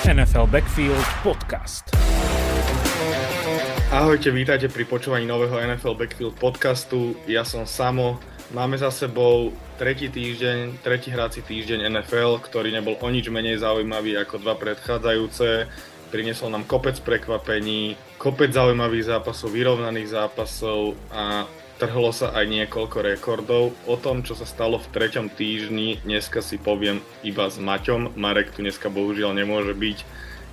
NFL Backfield Podcast. Ahojte, vítajte pri počúvaní nového NFL Backfield podcastu. Ja som Samo. Máme za sebou tretí týždeň, tretí hráci týždeň NFL, ktorý nebol o nič menej zaujímavý ako dva predchádzajúce. Priniesol nám kopec prekvapení, kopec zaujímavých zápasov, vyrovnaných zápasov a trhlo sa aj niekoľko rekordov. O tom, čo sa stalo v treťom týždni, dneska si poviem iba s Maťom. Marek tu dneska bohužiaľ nemôže byť,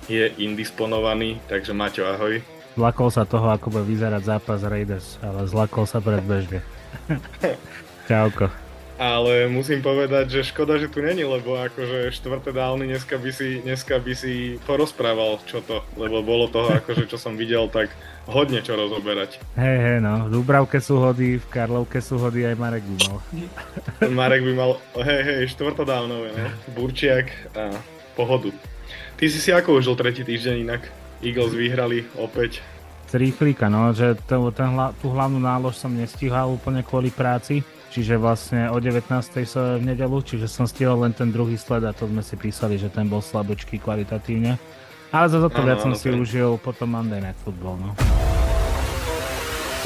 je indisponovaný, takže Maťo, ahoj. Zlakol sa toho, ako bude vyzerať zápas Raiders, ale zlakol sa predbežne. Čauko ale musím povedať, že škoda, že tu není, lebo akože štvrté dávny dneska by si, dneska by si porozprával čo to, lebo bolo toho akože čo som videl, tak hodne čo rozoberať. Hej, hej, no, v Dúbravke sú hody, v Karlovke sú hody, aj Marek by mal. Marek by mal, hej, hej, štvrtodávnové, no, Burčiak a pohodu. Ty si si ako užil tretí týždeň inak? Eagles vyhrali opäť. Z rýchlika, no, že to, ten, tú hlavnú nálož som nestihal úplne kvôli práci čiže vlastne o 19. sa v nedelu, čiže som stihol len ten druhý sled a to sme si písali, že ten bol slabočký kvalitatívne. Ale za to viac som okay. si užil potom Monday Night Football, no.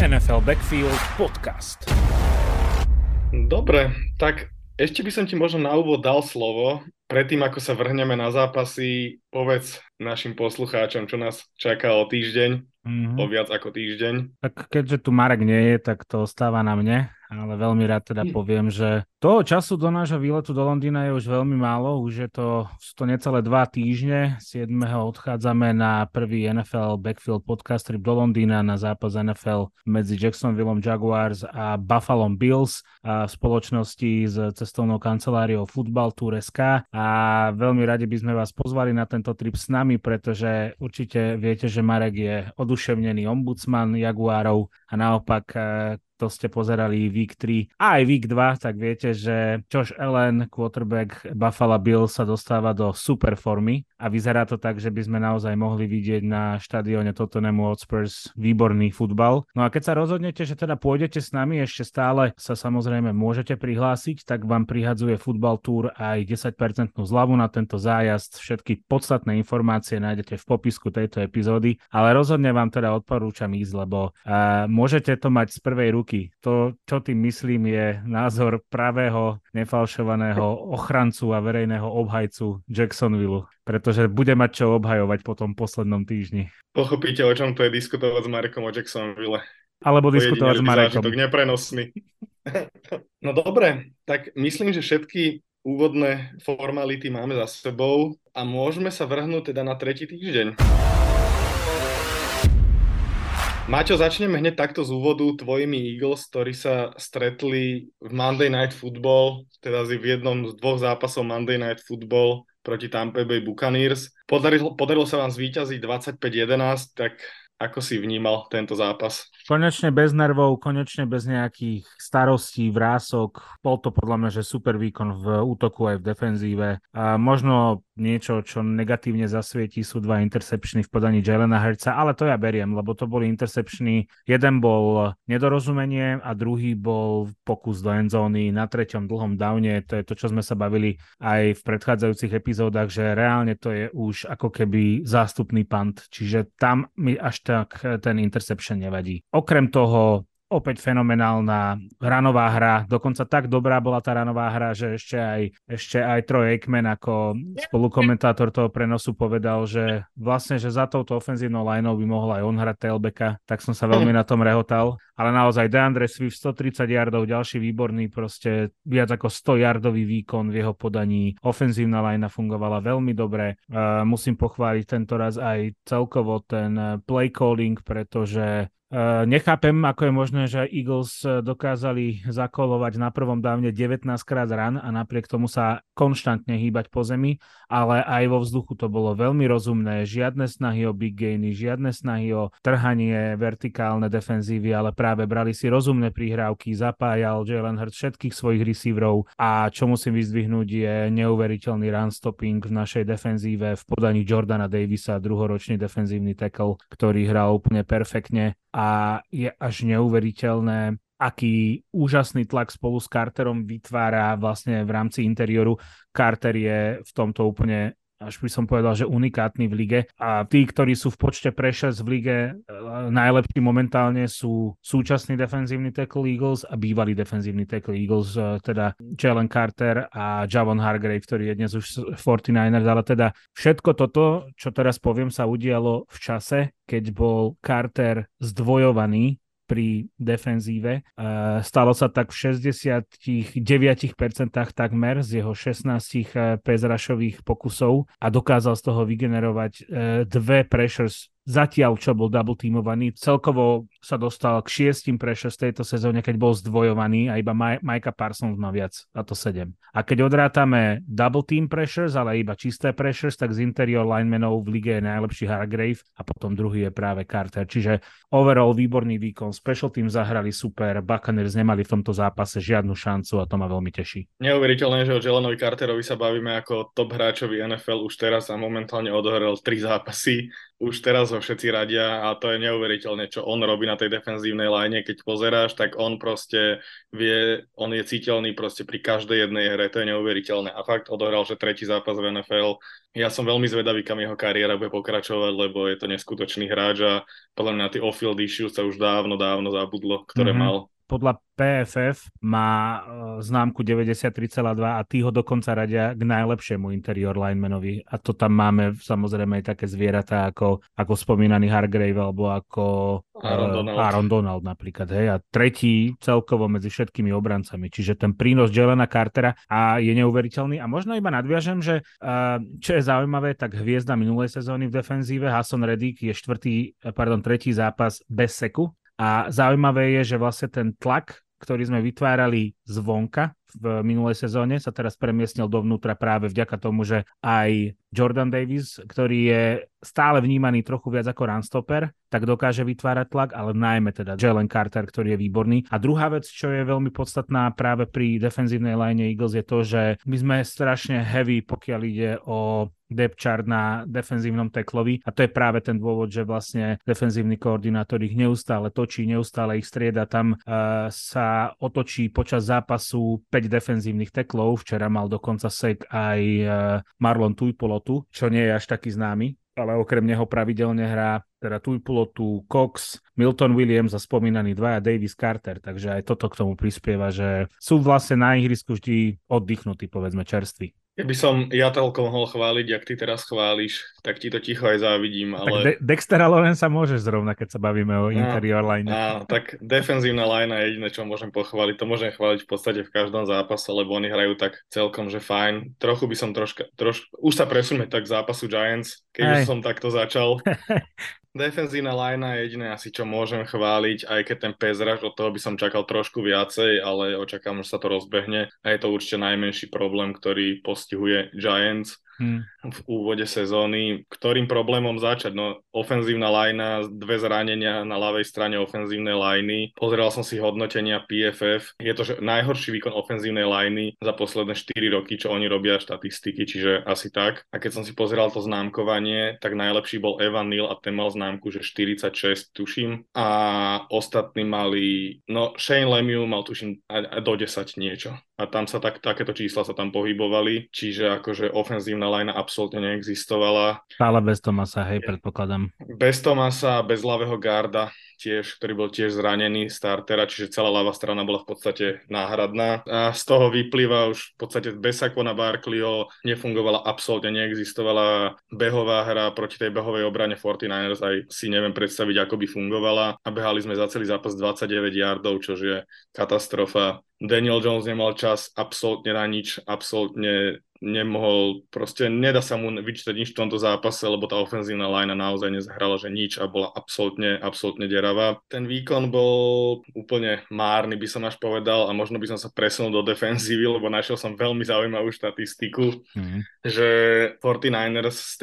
NFL Backfield Podcast. Dobre, tak ešte by som ti možno na úvod dal slovo. Predtým, ako sa vrhneme na zápasy, povedz našim poslucháčom, čo nás čaká o týždeň, mm-hmm. o viac ako týždeň. Tak keďže tu Marek nie je, tak to ostáva na mne ale veľmi rád teda hm. poviem, že toho času do nášho výletu do Londýna je už veľmi málo, už je to, sú to necelé dva týždne, 7. odchádzame na prvý NFL Backfield podcast trip do Londýna na zápas NFL medzi Jacksonville Jaguars a Buffalo Bills a v spoločnosti s cestovnou kanceláriou Football Tour SK a veľmi radi by sme vás pozvali na tento trip s nami, pretože určite viete, že Marek je oduševnený ombudsman Jaguárov a naopak to ste pozerali Week 3 a aj Week 2, tak viete, že Josh Allen, quarterback Buffalo Bill sa dostáva do super formy a vyzerá to tak, že by sme naozaj mohli vidieť na štadióne Tottenhamu Hotspurs výborný futbal. No a keď sa rozhodnete, že teda pôjdete s nami, ešte stále sa samozrejme môžete prihlásiť, tak vám prihadzuje Football Tour aj 10% zľavu na tento zájazd. Všetky podstatné informácie nájdete v popisku tejto epizódy, ale rozhodne vám teda odporúčam ísť, lebo uh, môžete to mať z prvej ruky roky. To, čo tým myslím, je názor pravého, nefalšovaného ochrancu a verejného obhajcu Jacksonville, pretože bude mať čo obhajovať po tom poslednom týždni. Pochopíte, o čom to je diskutovať s Marekom o Jacksonville. Alebo diskutovať s Marekom. Zážitok, neprenosný. no dobre, tak myslím, že všetky úvodné formality máme za sebou a môžeme sa vrhnúť teda na tretí týždeň. Maťo, začneme hneď takto z úvodu tvojimi Eagles, ktorí sa stretli v Monday Night Football, teda v jednom z dvoch zápasov Monday Night Football proti Tampa Bay Buccaneers. Podarilo, podarilo sa vám zvíťaziť 25-11, tak ako si vnímal tento zápas? Konečne bez nervov, konečne bez nejakých starostí, vrások. Bol to podľa mňa, že super výkon v útoku aj v defenzíve. A možno niečo, čo negatívne zasvietí, sú dva intercepčny v podaní Jelena Herca, ale to ja beriem, lebo to boli intercepčny. Jeden bol nedorozumenie a druhý bol pokus do endzóny na treťom dlhom downe. To je to, čo sme sa bavili aj v predchádzajúcich epizódach, že reálne to je už ako keby zástupný pant, čiže tam mi až tak ten interception nevadí. Okrem toho opäť fenomenálna ranová hra, dokonca tak dobrá bola tá ranová hra, že ešte aj, ešte aj Troy Aikman ako spolukomentátor toho prenosu povedal, že vlastne, že za touto ofenzívnou lineou by mohol aj on hrať tailbacka, tak som sa veľmi na tom rehotal. Ale naozaj DeAndre Swift 130 yardov, ďalší výborný, proste viac ako 100 yardový výkon v jeho podaní. Ofenzívna linea fungovala veľmi dobre. Uh, musím pochváliť tento raz aj celkovo ten play calling, pretože Eh, nechápem, ako je možné, že Eagles eh, dokázali zakolovať na prvom dávne 19 krát ran a napriek tomu sa konštantne hýbať po zemi, ale aj vo vzduchu to bolo veľmi rozumné. Žiadne snahy o big gainy, žiadne snahy o trhanie vertikálne defenzívy, ale práve brali si rozumné prihrávky, zapájal Jalen Hurts všetkých svojich receiverov a čo musím vyzdvihnúť je neuveriteľný run stopping v našej defenzíve v podaní Jordana Davisa, druhoročný defenzívny tackle, ktorý hral úplne perfektne a je až neuveriteľné, aký úžasný tlak spolu s Carterom vytvára vlastne v rámci interiéru. Carter je v tomto úplne až by som povedal, že unikátny v lige. A tí, ktorí sú v počte pressures v lige, e, najlepší momentálne sú súčasný defenzívny tackle Eagles a bývalý defenzívny tackle Eagles, e, teda Jalen Carter a Javon Hargrave, ktorý je dnes už 49ers, ale teda všetko toto, čo teraz poviem, sa udialo v čase, keď bol Carter zdvojovaný pri defenzíve. Stalo sa tak v 69% takmer z jeho 16 pezrašových pokusov a dokázal z toho vygenerovať e, dve pressures zatiaľ, čo bol double teamovaný. Celkovo sa dostal k šiestim pressures tejto sezóne, keď bol zdvojovaný a iba Majka Parsons má viac, a to sedem. A keď odrátame double team pressures, ale iba čisté pressures, tak z interior linemenov v lige je najlepší Hargrave a potom druhý je práve Carter. Čiže overall výborný výkon, special team zahrali super, Buccaneers nemali v tomto zápase žiadnu šancu a to ma veľmi teší. Neuveriteľné, že o Jelenovi Carterovi sa bavíme ako top hráčovi NFL už teraz a momentálne odohrel tri zápasy už teraz ho všetci radia a to je neuveriteľné, čo on robí tej defenzívnej line. Keď pozeráš, tak on proste vie, on je citeľný proste pri každej jednej hre, to je neuveriteľné. A fakt odohral, že tretí zápas v NFL. Ja som veľmi zvedavý, kam jeho kariéra bude pokračovať, lebo je to neskutočný hráč a podľa mňa tie off-field issues sa už dávno, dávno zabudlo, ktoré mm-hmm. mal podľa PFF má uh, známku 93,2 a tí ho dokonca radia k najlepšiemu interior linemanovi. A to tam máme samozrejme aj také zvieratá ako, ako spomínaný Hargrave alebo ako Aaron uh, Donald. Aaron Donald napríklad. Hej? A tretí celkovo medzi všetkými obrancami. Čiže ten prínos Jelena Cartera a je neuveriteľný. A možno iba nadviažem, že uh, čo je zaujímavé, tak hviezda minulej sezóny v defenzíve Hasson Reddick je štvrtý, pardon, tretí zápas bez seku a zaujímavé je, že vlastne ten tlak, ktorý sme vytvárali zvonka v minulej sezóne, sa teraz premiestnil dovnútra práve vďaka tomu, že aj Jordan Davis, ktorý je stále vnímaný trochu viac ako runstopper, tak dokáže vytvárať tlak, ale najmä teda Jalen Carter, ktorý je výborný. A druhá vec, čo je veľmi podstatná práve pri defenzívnej line Eagles je to, že my sme strašne heavy, pokiaľ ide o depth chart na defenzívnom teklovi a to je práve ten dôvod, že vlastne defenzívny koordinátor ich neustále točí, neustále ich strieda, tam uh, sa otočí počas zápasu 5 defenzívnych teklov, včera mal dokonca sek aj uh, Marlon Tuipolotu, čo nie je až taký známy, ale okrem neho pravidelne hrá teda Tuipulotu, Cox, Milton Williams a spomínaný dvaja Davis Carter, takže aj toto k tomu prispieva, že sú vlastne na ihrisku vždy oddychnutí, povedzme čerství. Keby som ja toľko mohol chváliť, jak ty teraz chváliš, tak ti to ticho aj závidím. Ale... Tak De- Dextera Lorenza môžeš zrovna, keď sa bavíme o interior line. Á, tak defenzívna line je jediné, čo môžem pochváliť. To môžem chváliť v podstate v každom zápase, lebo oni hrajú tak celkom, že fajn. Trochu by som troška, troš... už sa presunme tak k zápasu Giants, keď už som takto začal. Defenzívna linea je jediné asi, čo môžem chváliť, aj keď ten pezraž, od toho by som čakal trošku viacej, ale očakám, že sa to rozbehne. A je to určite najmenší problém, ktorý postihuje Giants hmm. v úvode sezóny. Ktorým problémom začať? No, ofenzívna lajna, dve zranenia na ľavej strane ofenzívnej lajny. Pozeral som si hodnotenia PFF. Je to že najhorší výkon ofenzívnej lajny za posledné 4 roky, čo oni robia štatistiky, čiže asi tak. A keď som si pozeral to známkovanie, tak najlepší bol Evan Neal a ten mal známku, že 46, tuším. A ostatní mali, no Shane Lemieux mal tuším do 10 niečo a tam sa tak, takéto čísla sa tam pohybovali, čiže akože ofenzívna lajna absolútne neexistovala. Stále bez Tomasa, hej, predpokladám. Bez Tomasa, bez ľavého garda, tiež, ktorý bol tiež zranený startera, čiže celá ľavá strana bola v podstate náhradná. A z toho vyplýva už v podstate bez Sakona Barkleyho nefungovala absolútne, neexistovala behová hra proti tej behovej obrane 49ers, aj si neviem predstaviť, ako by fungovala. A behali sme za celý zápas 29 yardov, čo je katastrofa. Daniel Jones nemal čas absolútne na nič, absolútne nemohol, proste nedá sa mu vyčítať nič v tomto zápase, lebo tá ofenzívna linea naozaj nezahrala, že nič a bola absolútne, absolútne deravá. Ten výkon bol úplne márny, by som až povedal a možno by som sa presunul do defenzívy, lebo našiel som veľmi zaujímavú štatistiku, mm-hmm. že 49ers z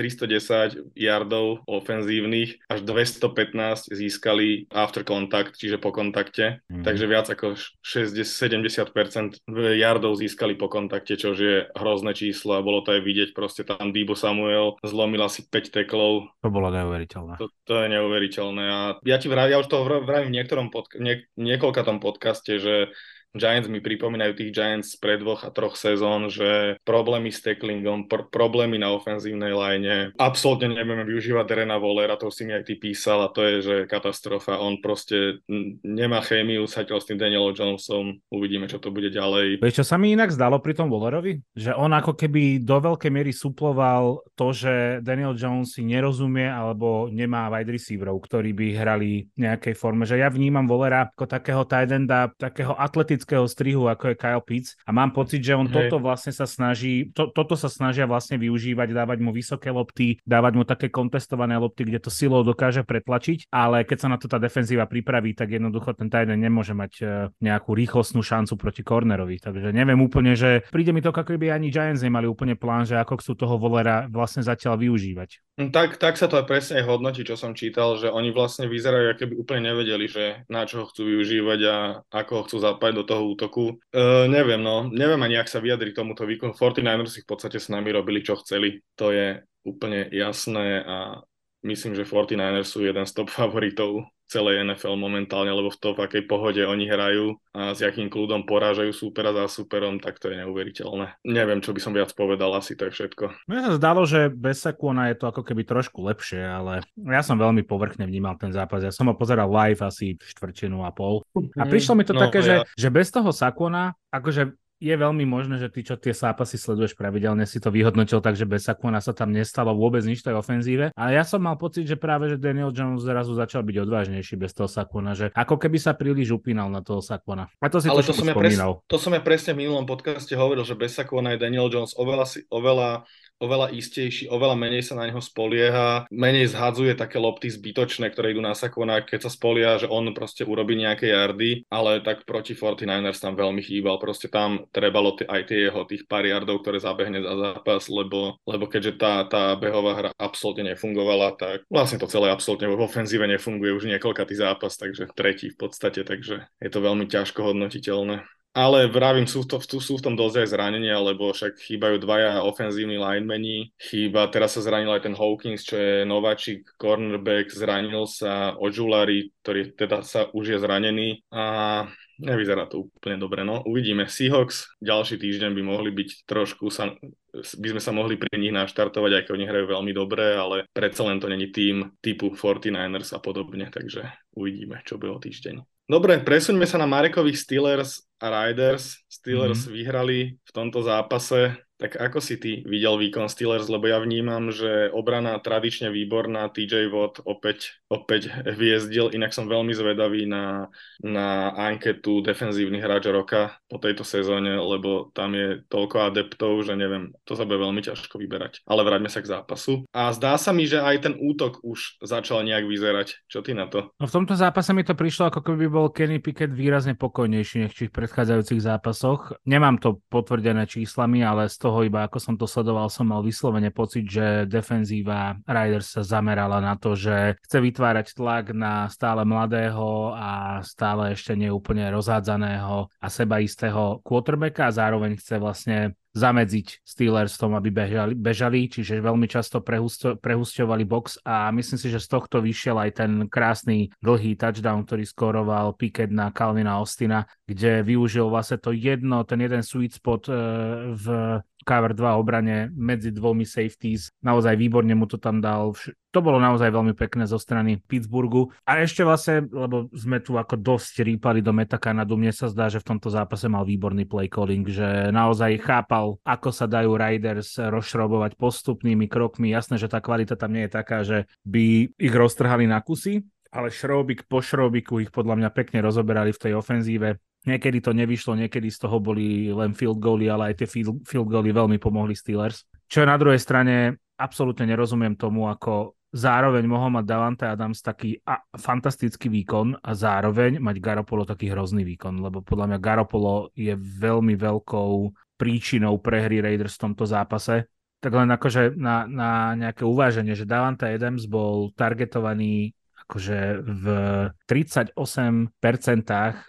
310 yardov ofenzívnych až 215 získali after contact, čiže po kontakte, mm-hmm. takže viac ako 60, 70% yardov získali po kontakte, čo je hrozné číslo čísla, bolo to aj vidieť, proste tam Debo Samuel zlomil asi 5 teklov. To bolo neuveriteľné. To, to je neuveriteľné a ja ti vravím, ja už to vravím v niektorom podca- nie, niekoľkatom podcaste, že Giants mi pripomínajú tých Giants pred dvoch a troch sezón, že problémy s tacklingom, pr- problémy na ofenzívnej line, absolútne nevieme využívať Derena Volera, to si mi aj ty písal a to je, že katastrofa. On proste nemá chémiu, zatiaľ s tým Danielom Jonesom, uvidíme, čo to bude ďalej. Vieš, čo sa mi inak zdalo pri tom Wallerovi? Že on ako keby do veľkej miery suploval to, že Daniel Jones si nerozumie alebo nemá wide receiverov, ktorí by hrali v nejakej forme. Že ja vnímam Wallera ako takého tight takého atletického strihu, ako je Kyle Pitts a mám pocit, že on Hej. toto vlastne sa snaží, to, toto sa snažia vlastne využívať, dávať mu vysoké lopty, dávať mu také kontestované lopty, kde to silou dokáže pretlačiť, ale keď sa na to tá defenzíva pripraví, tak jednoducho ten end nemôže mať e, nejakú rýchlostnú šancu proti cornerovi. Takže neviem úplne, že príde mi to, ako keby ani Giants nemali úplne plán, že ako chcú toho volera vlastne zatiaľ využívať. No tak, tak sa to aj presne hodnotí, čo som čítal, že oni vlastne vyzerajú, ako by úplne nevedeli, že na čo ho chcú využívať a ako ho chcú zapájať do toho útoku. E, neviem, no, neviem ani, ak sa vyjadri tomuto výkonu. 49ers v podstate s nami robili, čo chceli. To je úplne jasné a myslím, že 49ers sú jeden z top favoritov celej NFL momentálne, lebo v to, v akej pohode oni hrajú a s akým kľudom porážajú súpera za súperom, tak to je neuveriteľné. Neviem, čo by som viac povedal, asi to je všetko. Mne sa zdalo, že bez Sakona je to ako keby trošku lepšie, ale ja som veľmi povrchne vnímal ten zápas. Ja som ho pozeral live asi štvrtinu a pol. A prišlo mi to no, také, ja... že, že bez toho Sakona, akože je veľmi možné, že ty, čo tie zápasy sleduješ pravidelne, si to vyhodnotil tak, že bez Sakona sa tam nestalo vôbec nič tej ofenzíve. A ja som mal pocit, že práve, že Daniel Jones zrazu začal byť odvážnejší bez toho Sakona, že ako keby sa príliš upínal na toho Sakona. A to si Ale to som, ja pres, to som ja presne v minulom podcaste hovoril, že bez Sakona je Daniel Jones oveľa, oveľa oveľa istejší, oveľa menej sa na neho spolieha, menej zhadzuje také lopty zbytočné, ktoré idú na Sakona, keď sa spolieha, že on proste urobí nejaké jardy, ale tak proti 49ers tam veľmi chýbal, proste tam trebalo t- aj tie jeho tých pár yardov, ktoré zabehne za zápas, lebo, lebo keďže tá, tá behová hra absolútne nefungovala, tak vlastne to celé absolútne v ofenzíve nefunguje už niekoľkatý zápas, takže tretí v podstate, takže je to veľmi ťažko hodnotiteľné. Ale vravím, sú, to, sú v tom dosť aj zranenia, lebo však chýbajú dvaja ofenzívni linemeni. Chýba, teraz sa zranil aj ten Hawkins, čo je nováčik, cornerback, zranil sa Ožulari, ktorý teda sa už je zranený. A nevyzerá to úplne dobre. No, uvidíme. Seahawks ďalší týždeň by mohli byť trošku sa, by sme sa mohli pri nich naštartovať, aj keď oni hrajú veľmi dobre, ale predsa len to není tým typu 49ers a podobne, takže uvidíme, čo bude o týždeň. Dobre, presuňme sa na Marekových Steelers a Riders. Steelers mm-hmm. vyhrali v tomto zápase tak ako si ty videl výkon Steelers, lebo ja vnímam, že obrana tradične výborná, TJ Watt opäť, opäť hviezdil, inak som veľmi zvedavý na, na anketu defenzívnych hráč roka po tejto sezóne, lebo tam je toľko adeptov, že neviem, to sa bude veľmi ťažko vyberať. Ale vráťme sa k zápasu. A zdá sa mi, že aj ten útok už začal nejak vyzerať. Čo ty na to? No v tomto zápase mi to prišlo, ako keby bol Kenny Pickett výrazne pokojnejší než v predchádzajúcich zápasoch. Nemám to potvrdené číslami, ale z toho iba ako som to sledoval, som mal vyslovene pocit, že defenzíva Riders sa zamerala na to, že chce vytvárať tlak na stále mladého a stále ešte neúplne rozhádzaného a sebaistého quarterbacka a zároveň chce vlastne zamedziť Steelers tom, aby bežali, bežali čiže veľmi často prehusťovali box a myslím si, že z tohto vyšiel aj ten krásny dlhý touchdown, ktorý skoroval Pickett na Calvina Ostina, kde využil vlastne to jedno, ten jeden sweet spot e, v cover 2 obrane medzi dvomi safeties. Naozaj výborne mu to tam dal. To bolo naozaj veľmi pekné zo strany Pittsburghu. A ešte vlastne, lebo sme tu ako dosť rýpali do Metakanadu, mne sa zdá, že v tomto zápase mal výborný play calling, že naozaj chápal, ako sa dajú Riders rozšrobovať postupnými krokmi. Jasné, že tá kvalita tam nie je taká, že by ich roztrhali na kusy, ale šrobik po šrobiku ich podľa mňa pekne rozoberali v tej ofenzíve. Niekedy to nevyšlo, niekedy z toho boli len field goaly, ale aj tie field, field veľmi pomohli Steelers. Čo na druhej strane absolútne nerozumiem tomu, ako zároveň mohol mať Davante Adams taký a, fantastický výkon a zároveň mať Garopolo taký hrozný výkon, lebo podľa mňa Garopolo je veľmi veľkou príčinou prehry Raiders v tomto zápase. Tak len akože na, na nejaké uváženie, že Davante Adams bol targetovaný akože v 38%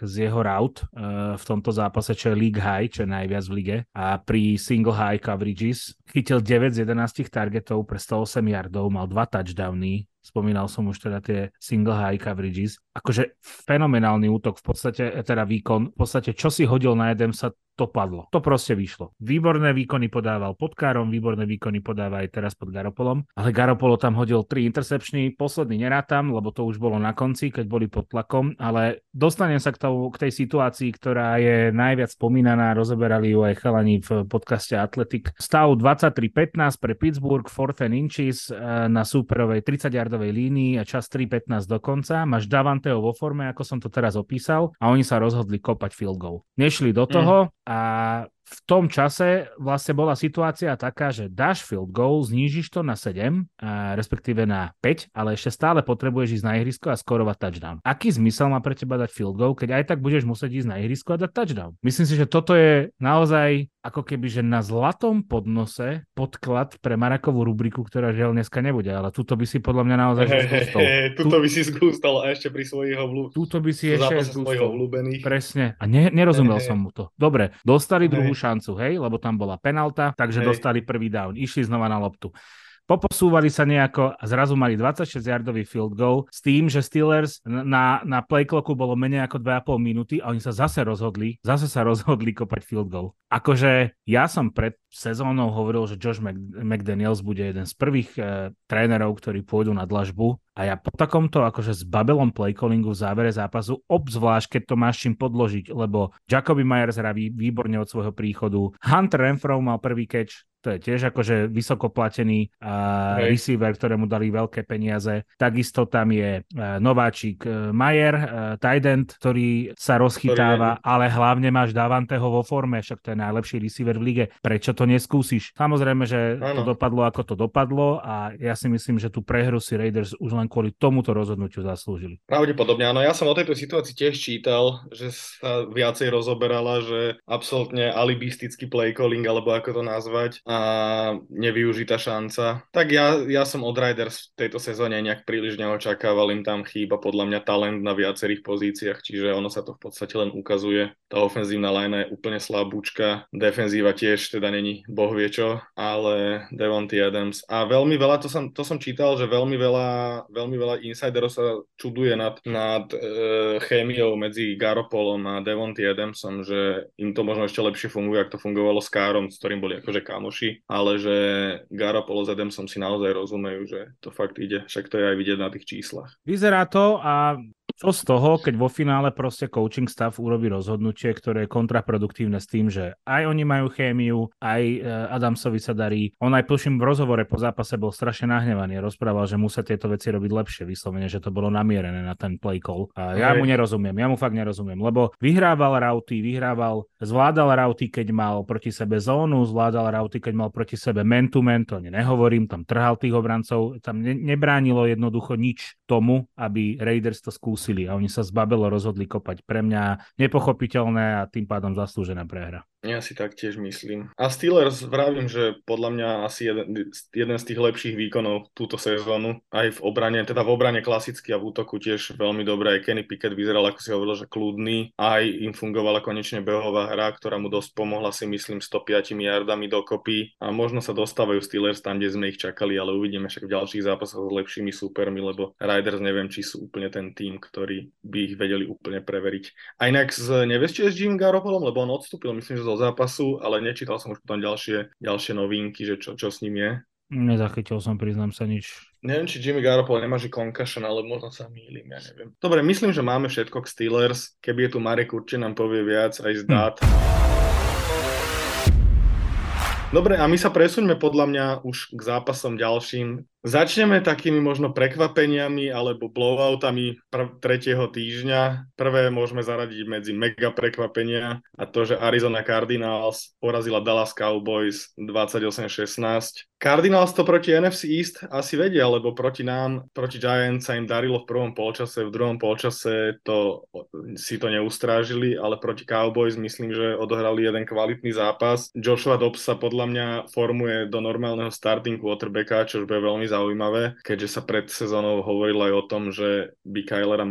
z jeho route uh, v tomto zápase, čo je league high, čo je najviac v lige, a pri single high coverages chytil 9 z 11 targetov pre 108 yardov, mal dva touchdowny, spomínal som už teda tie single high coverages, akože fenomenálny útok v podstate, teda výkon, v podstate čo si hodil na jeden sa to padlo. To proste vyšlo. Výborné výkony podával pod Károm, výborné výkony podáva aj teraz pod Garopolom, ale Garopolo tam hodil tri intercepčný, posledný nerátam, lebo to už bolo na konci, keď boli pod tlakom, ale dostanem sa k, tomu, k tej situácii, ktorá je najviac spomínaná, rozoberali ju aj chalani v podcaste Atletik. Stav 23-15 pre Pittsburgh, 4 inches eh, na superovej 30-yardovej línii a čas 3-15 do konca. Máš Davanteo vo forme, ako som to teraz opísal a oni sa rozhodli kopať field goal. Nešli do toho, mm a v tom čase vlastne bola situácia taká, že dáš field goal, znížiš to na 7, a respektíve na 5, ale ešte stále potrebuješ ísť na ihrisko a skorovať touchdown. Aký zmysel má pre teba dať field goal, keď aj tak budeš musieť ísť na ihrisko a dať touchdown? Myslím si, že toto je naozaj ako keby, že na zlatom podnose podklad pre Marakovú rubriku, ktorá žiaľ dneska nebude, ale túto by si podľa mňa naozaj hey, zgústol. Hey, tuto by si zgústal a ešte pri svojich obľúbených. Tuto by si ešte zgústol. Presne. A ne, nerozumel hey, som mu to. Dobre, dostali druhú šancu, hej, lebo tam bola penalta, takže hej. dostali prvý down, išli znova na loptu. Poposúvali sa nejako a zrazu mali 26-yardový field goal s tým, že Steelers na, na play clocku bolo menej ako 2,5 minúty a oni sa zase rozhodli, zase sa rozhodli kopať field goal. Akože ja som pred sezónou hovoril, že Josh McDaniels bude jeden z prvých e, trénerov, ktorí pôjdu na dlažbu a ja po takomto akože s Babylon play callingu v závere zápasu, obzvlášť keď to máš čím podložiť, lebo Jacoby Myers hrá výborne od svojho príchodu, Hunter Renfro mal prvý catch, to je tiež akože vysoko platený uh, receiver, ktorému dali veľké peniaze. Takisto tam je uh, nováčik uh, Mayer, uh, Tident, ktorý sa rozchytáva, ktorý ale hlavne máš Davanteho vo forme, však to je najlepší receiver v lige. Prečo to neskúsiš? Samozrejme, že ano. to dopadlo ako to dopadlo a ja si myslím, že tú prehru si Raiders už len kvôli tomuto rozhodnutiu zaslúžili. Pravdepodobne, áno. Ja som o tejto situácii tiež čítal, že sa viacej rozoberala, že absolútne alibistický play calling, alebo ako to nazvať a nevyužitá šanca. Tak ja, ja som od Riders v tejto sezóne nejak príliš neočakával, im tam chýba podľa mňa talent na viacerých pozíciách, čiže ono sa to v podstate len ukazuje. Tá ofenzívna line je úplne slabúčka, defenzíva tiež teda není boh vie čo, ale Devonty Adams. A veľmi veľa, to som, to som čítal, že veľmi veľa, veľmi veľa insiderov sa čuduje nad, nad e, chémiou medzi Garopolom a Devonty Adamsom, že im to možno ešte lepšie funguje, ako to fungovalo s Károm, s ktorým boli akože kamoši ale že Garoppolo s Adamsom si naozaj rozumejú, že to fakt ide. Však to je aj vidieť na tých číslach. Vyzerá to a čo z toho, keď vo finále proste coaching staff urobí rozhodnutie, ktoré je kontraproduktívne s tým, že aj oni majú chémiu, aj e, Adamsovi sa darí. On aj tuším v rozhovore po zápase bol strašne nahnevaný. Rozprával, že musia tieto veci robiť lepšie, vyslovene, že to bolo namierené na ten play call. A ja mu nerozumiem, ja mu fakt nerozumiem, lebo vyhrával rauty, vyhrával, zvládal rauty, keď mal proti sebe zónu, zvládal rauty, keď mal proti sebe man to man, to ani nehovorím, tam trhal tých obrancov, tam ne- nebránilo jednoducho nič tomu, aby Raiders to skúsili a oni sa zbabelo rozhodli kopať. Pre mňa nepochopiteľné a tým pádom zaslúžená prehra. Ja si tak tiež myslím. A Steelers vravím, že podľa mňa asi jeden, jeden z tých lepších výkonov túto sezónu. Aj v obrane, teda v obrane klasicky a v útoku tiež veľmi dobré. Aj Kenny Pickett vyzeral, ako si hovoril, že kľudný. Aj im fungovala konečne behová hra, ktorá mu dosť pomohla si myslím 105 yardami dokopy. A možno sa dostávajú Steelers tam, kde sme ich čakali, ale uvidíme však v ďalších zápasoch s lepšími súpermi, lebo Riders neviem, či sú úplne ten tým, ktorý by ich vedeli úplne preveriť. A inak z, nevieš, či je s Jim Garoppolom, lebo on odstúpil, myslím, že zo zápasu, ale nečítal som už potom ďalšie, ďalšie novinky, že čo, čo s ním je. Nezachytil som, priznám sa nič. Neviem, či Jimmy Garoppolo nemá že concussion, ale možno sa mýlim, ja neviem. Dobre, myslím, že máme všetko k Steelers. Keby je tu Marek určite nám povie viac aj z hm. dát. Hm. Dobre, a my sa presuňme podľa mňa už k zápasom ďalším. Začneme takými možno prekvapeniami alebo blowoutami pr- tretieho týždňa. Prvé môžeme zaradiť medzi mega prekvapenia a to, že Arizona Cardinals porazila Dallas Cowboys 28-16. Cardinals to proti NFC East asi vedia, lebo proti nám, proti Giants sa im darilo v prvom polčase, v druhom polčase to, si to neustrážili, ale proti Cowboys myslím, že odohrali jeden kvalitný zápas. Joshua Dobbs sa podľa mňa formuje do normálneho starting quarterbacka, čo už bude veľmi zaujímavé, keďže sa pred sezónou hovorilo aj o tom, že by Kyler a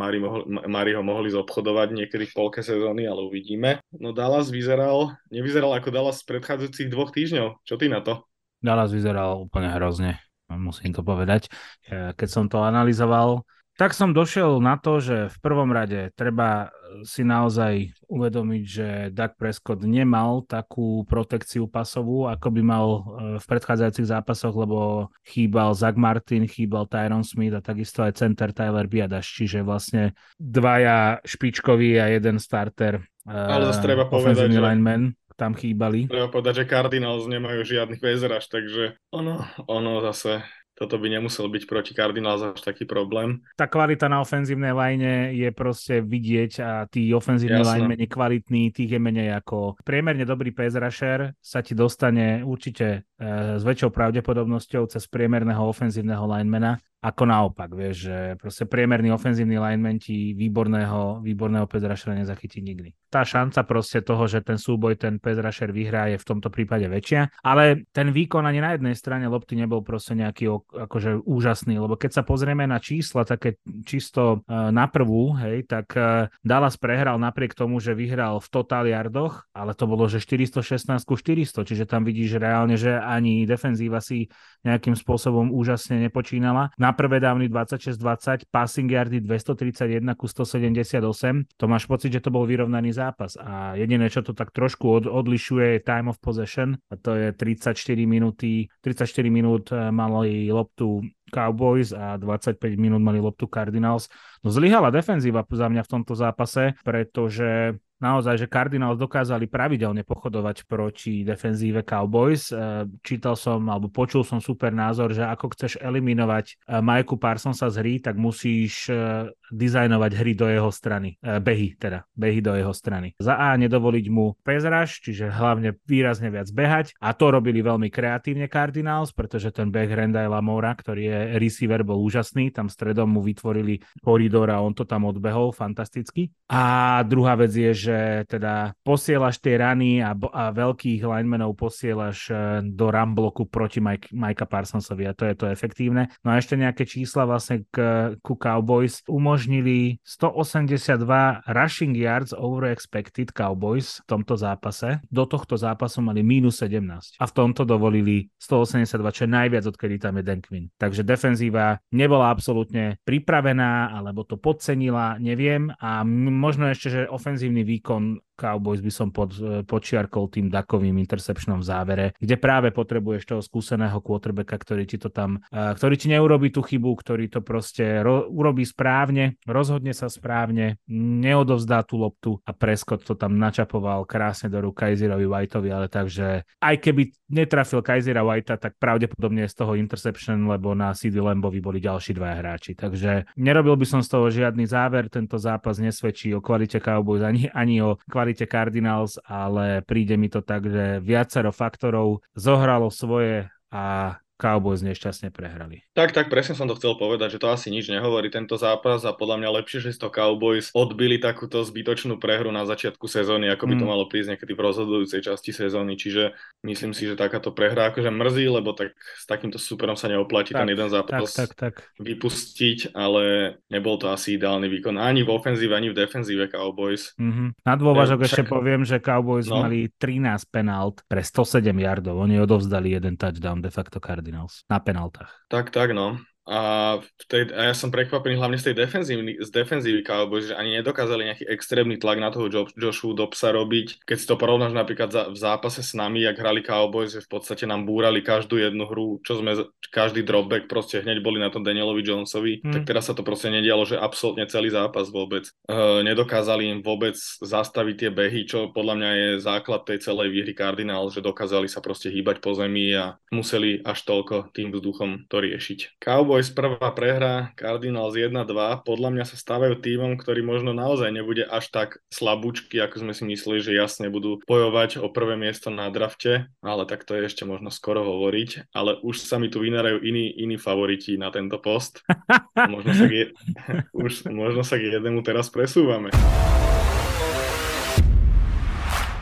Mari ho mohli zobchodovať niekedy v polke sezóny, ale uvidíme. No Dallas vyzeral, nevyzeral ako Dallas z predchádzajúcich dvoch týždňov. Čo ty na to? Dallas vyzeral úplne hrozne. musím to povedať. Keď som to analyzoval, tak som došiel na to, že v prvom rade treba si naozaj uvedomiť, že Doug Prescott nemal takú protekciu pasovú, ako by mal e, v predchádzajúcich zápasoch, lebo chýbal Zach Martin, chýbal Tyron Smith a takisto aj center Tyler Biadaš, čiže vlastne dvaja špičkoví a jeden starter e, Ale zase treba povedať, že... lineman tam chýbali. Treba povedať, že Cardinals nemajú žiadny bezraž, takže ono, ono zase toto by nemusel byť proti Cardinals až taký problém. Tá kvalita na ofenzívnej line je proste vidieť a tí ofenzívni line menej kvalitní, tých je menej ako priemerne dobrý pass rusher sa ti dostane určite e, s väčšou pravdepodobnosťou cez priemerného ofenzívneho linemana ako naopak, vieš, že proste priemerný ofenzívny lineman ti výborného, výborného rushera nezachytí nikdy. Tá šanca proste toho, že ten súboj ten rusher vyhrá je v tomto prípade väčšia, ale ten výkon ani na jednej strane lopty nebol proste nejaký akože úžasný, lebo keď sa pozrieme na čísla také čisto uh, na prvú, hej, tak uh, Dallas prehral napriek tomu, že vyhral v total yardoch, ale to bolo, že 416 ku 400, čiže tam vidíš reálne, že ani defenzíva si nejakým spôsobom úžasne nepočínala. Na na prvé dávny 26-20, passing yardy 231 ku 178. To máš pocit, že to bol vyrovnaný zápas a jediné, čo to tak trošku od, odlišuje je time of possession a to je 34 minúty, 34 minút eh, mali loptu Cowboys a 25 minút mali loptu Cardinals. No zlyhala defenzíva za mňa v tomto zápase, pretože naozaj, že Cardinals dokázali pravidelne pochodovať proti defenzíve Cowboys. E, čítal som, alebo počul som super názor, že ako chceš eliminovať e, Majku Parsonsa z hry, tak musíš e, dizajnovať hry do jeho strany. Behy teda, behy do jeho strany. Za A nedovoliť mu pezraž, čiže hlavne výrazne viac behať a to robili veľmi kreatívne Cardinals, pretože ten beh Randall Lamora, ktorý je receiver, bol úžasný, tam stredom mu vytvorili koridor a on to tam odbehol fantasticky. A druhá vec je, že že teda posielaš tie rany a, a veľkých linemenov posielaš e, do rambloku proti Mike, Mikea Parsonsovi a to je to efektívne. No a ešte nejaké čísla vlastne k, ku Cowboys umožnili 182 rushing yards over expected Cowboys v tomto zápase. Do tohto zápasu mali minus 17 a v tomto dovolili 182, čo je najviac, odkedy tam je Dan Quinn. Takže defenzíva nebola absolútne pripravená alebo to podcenila, neviem a možno ešte, že ofenzívny výkon výkon Cowboys by som pod, e, počiarkol tým dakovým interceptionom v závere, kde práve potrebuješ toho skúseného quarterbacka, ktorý ti to tam, e, ktorý ti neurobi tú chybu, ktorý to proste ro, urobí správne, rozhodne sa správne, neodovzdá tú loptu a Prescott to tam načapoval krásne do rúk Kaiserovi Whiteovi, ale takže aj keby netrafil Kaisera Whitea, tak pravdepodobne z toho interception, lebo na CD Lambovi boli ďalší dvaja hráči. Takže nerobil by som z toho žiadny záver, tento zápas nesvedčí o kvalite Cowboys ani, ani o kvalite kvalite Cardinals, ale príde mi to tak, že viacero faktorov zohralo svoje a Cowboys nešťastne prehrali. Tak, tak, presne som to chcel povedať, že to asi nič nehovorí tento zápas a podľa mňa lepšie, že si to Cowboys odbili takúto zbytočnú prehru na začiatku sezóny, ako by to mm. malo prísť niekedy v rozhodujúcej časti sezóny, čiže myslím si, že takáto prehra akože mrzí, lebo tak s takýmto superom sa neoplatí tak, ten jeden zápas tak, tak, tak. vypustiť, ale nebol to asi ideálny výkon ani v ofenzíve, ani v defenzíve Cowboys. Mm-hmm. Na dôvažok však... ešte poviem, že Cowboys no. mali 13 penalt pre 107 yardov, oni odovzdali jeden touchdown de facto Cardinals. Cardinals na penaltách. Tak, tak, no. A, v tej, a ja som prekvapený hlavne z tej defenzívy, z defenzívy Cowboys, že ani nedokázali nejaký extrémny tlak na toho jo, Joshu Dobsa robiť. Keď si to porovnáš napríklad za, v zápase s nami, jak hrali Cowboys, že v podstate nám búrali každú jednu hru, čo sme, každý dropback proste hneď boli na tom Danielovi Jonesovi, hmm. tak teraz sa to proste nedialo, že absolútne celý zápas vôbec. E, nedokázali im vôbec zastaviť tie behy, čo podľa mňa je základ tej celej výhry Cardinal, že dokázali sa proste hýbať po zemi a museli až toľko tým vzduchom to riešiť. Cowboys Cowboys prvá prehra, Cardinals 1-2, podľa mňa sa stávajú týmom, ktorý možno naozaj nebude až tak slabúčky, ako sme si mysleli, že jasne budú bojovať o prvé miesto na drafte, ale tak to je ešte možno skoro hovoriť, ale už sa mi tu vynárajú iní, iní favoriti na tento post. možno sa k, je, už, možno sa k jednému teraz presúvame.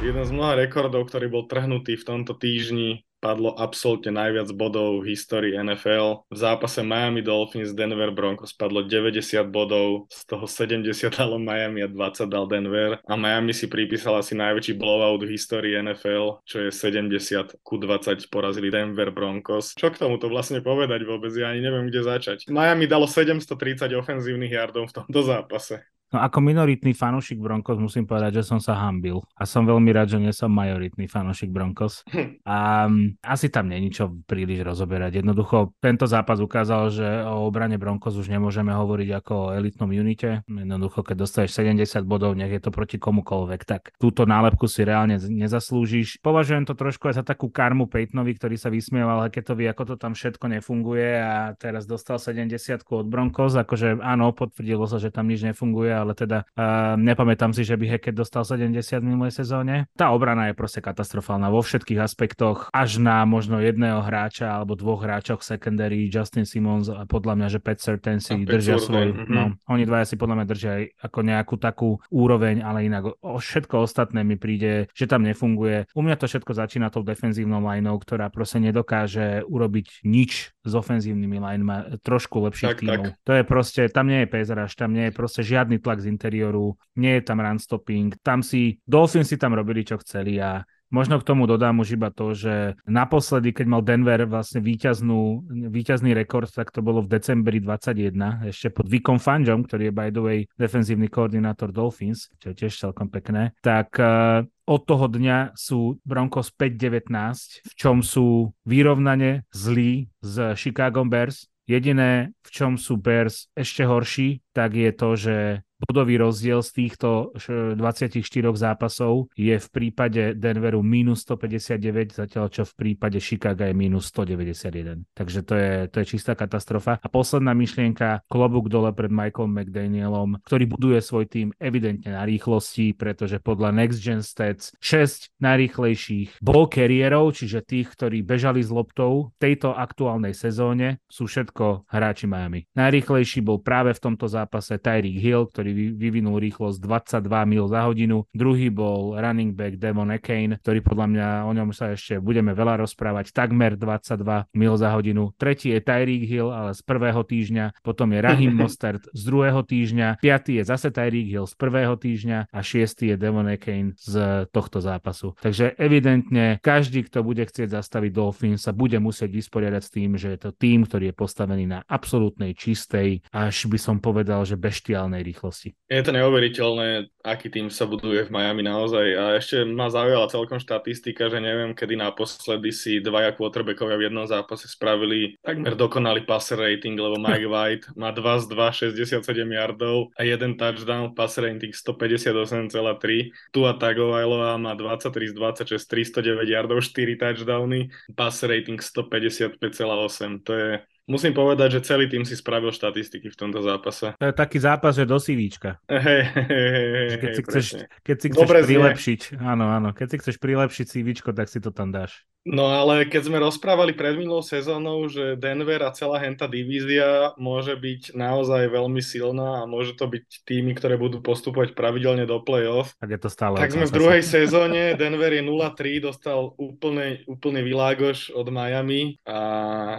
Jeden z mnoha rekordov, ktorý bol trhnutý v tomto týždni, padlo absolútne najviac bodov v histórii NFL. V zápase Miami Dolphins Denver Broncos padlo 90 bodov, z toho 70 dalo Miami a 20 dal Denver a Miami si pripísal asi najväčší blowout v histórii NFL, čo je 70 ku 20 porazili Denver Broncos. Čo k tomu to vlastne povedať vôbec? Ja ani neviem, kde začať. Miami dalo 730 ofenzívnych yardov v tomto zápase. No ako minoritný fanúšik Broncos musím povedať, že som sa hambil a som veľmi rád, že nie som majoritný fanúšik Broncos. A um, asi tam není čo príliš rozoberať. Jednoducho tento zápas ukázal, že o obrane Broncos už nemôžeme hovoriť ako o elitnom unite. Jednoducho, keď dostaneš 70 bodov, nech je to proti komukoľvek, tak túto nálepku si reálne nezaslúžiš. Považujem to trošku aj za takú karmu Peytonovi, ktorý sa vysmieval Hackettovi, ako to tam všetko nefunguje a teraz dostal 70 od Broncos. Akože áno, potvrdilo sa, že tam nič nefunguje, ale teda uh, nepamätám si, že by Hackett dostal 70 v minulej sezóne. Tá obrana je proste katastrofálna vo všetkých aspektoch, až na možno jedného hráča alebo dvoch hráčov secondary, Justin Simmons a podľa mňa, že Pat Certain si držia svoj, mm-hmm. no, oni dvaja si podľa mňa držia aj ako nejakú takú úroveň, ale inak o všetko ostatné mi príde, že tam nefunguje. U mňa to všetko začína tou defenzívnou lineou, ktorá proste nedokáže urobiť nič s ofenzívnymi lineami trošku lepších tak, tímov. Tak. To je proste, tam nie je pezraž, tam nie je proste žiadny tlak z interiéru, nie je tam run stopping, tam si, Dolphins si tam robili čo chceli a Možno k tomu dodám už iba to, že naposledy, keď mal Denver vlastne víťaznú, víťazný rekord, tak to bolo v decembri 21, ešte pod Vikom Fanjom, ktorý je by the way defenzívny koordinátor Dolphins, čo je tiež celkom pekné, tak uh, od toho dňa sú Broncos 5-19, v čom sú vyrovnane zlí s Chicago Bears. Jediné, v čom sú Bears ešte horší, tak je to, že bodový rozdiel z týchto 24 zápasov je v prípade Denveru minus 159, zatiaľ čo v prípade Chicago je minus 191. Takže to je, to je čistá katastrofa. A posledná myšlienka, klobúk dole pred Michaelom McDanielom, ktorý buduje svoj tým evidentne na rýchlosti, pretože podľa Next Gen Stats 6 najrýchlejších ball carrierov, čiže tých, ktorí bežali s loptou v tejto aktuálnej sezóne, sú všetko hráči Miami. Najrýchlejší bol práve v tomto zápase Tyreek Hill, ktorý ktorý vyvinul rýchlosť 22 mil za hodinu. Druhý bol running back Devon Akane, ktorý podľa mňa o ňom sa ešte budeme veľa rozprávať, takmer 22 mil za hodinu. Tretí je Tyreek Hill, ale z prvého týždňa. Potom je Rahim Mostert z druhého týždňa. Piatý je zase Tyreek Hill z prvého týždňa a šiestý je Devon Akane z tohto zápasu. Takže evidentne každý, kto bude chcieť zastaviť Dolphins, sa bude musieť vysporiadať s tým, že je to tým, ktorý je postavený na absolútnej čistej, až by som povedal, že beštiálnej rýchlosti udalosti. Je to neuveriteľné, aký tým sa buduje v Miami naozaj. A ešte ma zaujala celkom štatistika, že neviem, kedy naposledy si dvaja quarterbackovia v jednom zápase spravili takmer dokonalý passer rating, lebo Mike White má 2 z 2, 67 yardov a jeden touchdown, passer rating 158,3. Tua Tagovailoa má 23 z 26, 309 yardov, 4 touchdowny, passer rating 155,8. To je Musím povedať, že celý tým si spravil štatistiky v tomto zápase. To je taký zápas, že do CVčka. Hey, hey, hey, keď, si chceš, keď si chceš prilepšiť, áno, áno, keď si chceš prilepšiť CVčko, tak si to tam dáš. No ale keď sme rozprávali pred minulou sezónou, že Denver a celá henta divízia môže byť naozaj veľmi silná a môže to byť týmy, ktoré budú postupovať pravidelne do play-off. Tak je to stále. Tak sme v druhej sezóne, Denver je 0-3, dostal úplne, úplne vylágoš od Miami a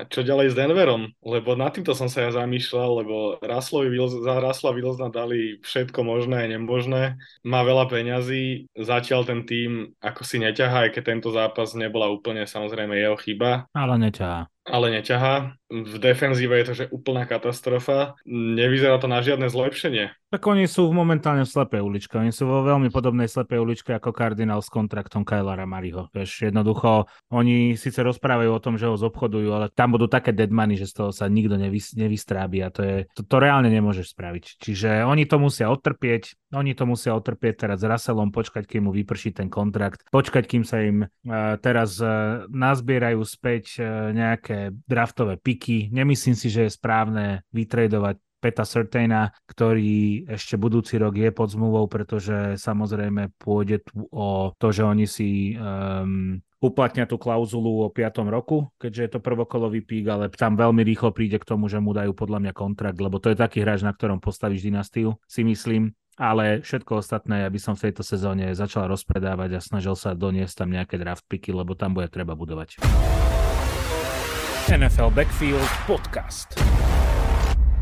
čo ďalej s Denverom? Lebo nad týmto som sa ja zamýšľal, lebo Raslovi za Rasla Wilsona dali všetko možné a nemožné. Má veľa peňazí, zatiaľ ten tým ako si neťahá, aj keď tento zápas nebola úplne samozrejme jeho chyba. Ale neťahá. Ale neťahá. V defenzíve je to, že úplná katastrofa. Nevyzerá to na žiadne zlepšenie. Tak oni sú momentálne v slepej uličke. Oni sú vo veľmi podobnej slepej uličke ako Cardinal s kontraktom Kylara Mariho. Vieš, jednoducho, oni síce rozprávajú o tom, že ho zobchodujú, ale tam budú také dead money, že z toho sa nikto nevys- nevystrábi a to, je, to, to reálne nemôžeš spraviť. Čiže oni to musia odtrpieť, oni to musia odtrpieť teraz s Russellom, počkať, kým mu vyprší ten kontrakt, počkať, kým sa im uh, teraz uh, nazbierajú späť uh, nejaké draftové piky. Nemyslím si, že je správne vytredovať Peta Sertaina, ktorý ešte budúci rok je pod zmluvou, pretože samozrejme pôjde tu o to, že oni si um, uplatnia tú klauzulu o 5. roku, keďže je to prvokolový pík, ale tam veľmi rýchlo príde k tomu, že mu dajú podľa mňa kontrakt, lebo to je taký hráč, na ktorom postavíš dynastiu, si myslím. ale všetko ostatné, aby som v tejto sezóne začal rozpredávať a snažil sa doniesť tam nejaké draft picky, lebo tam bude treba budovať. NFL Backfield Podcast.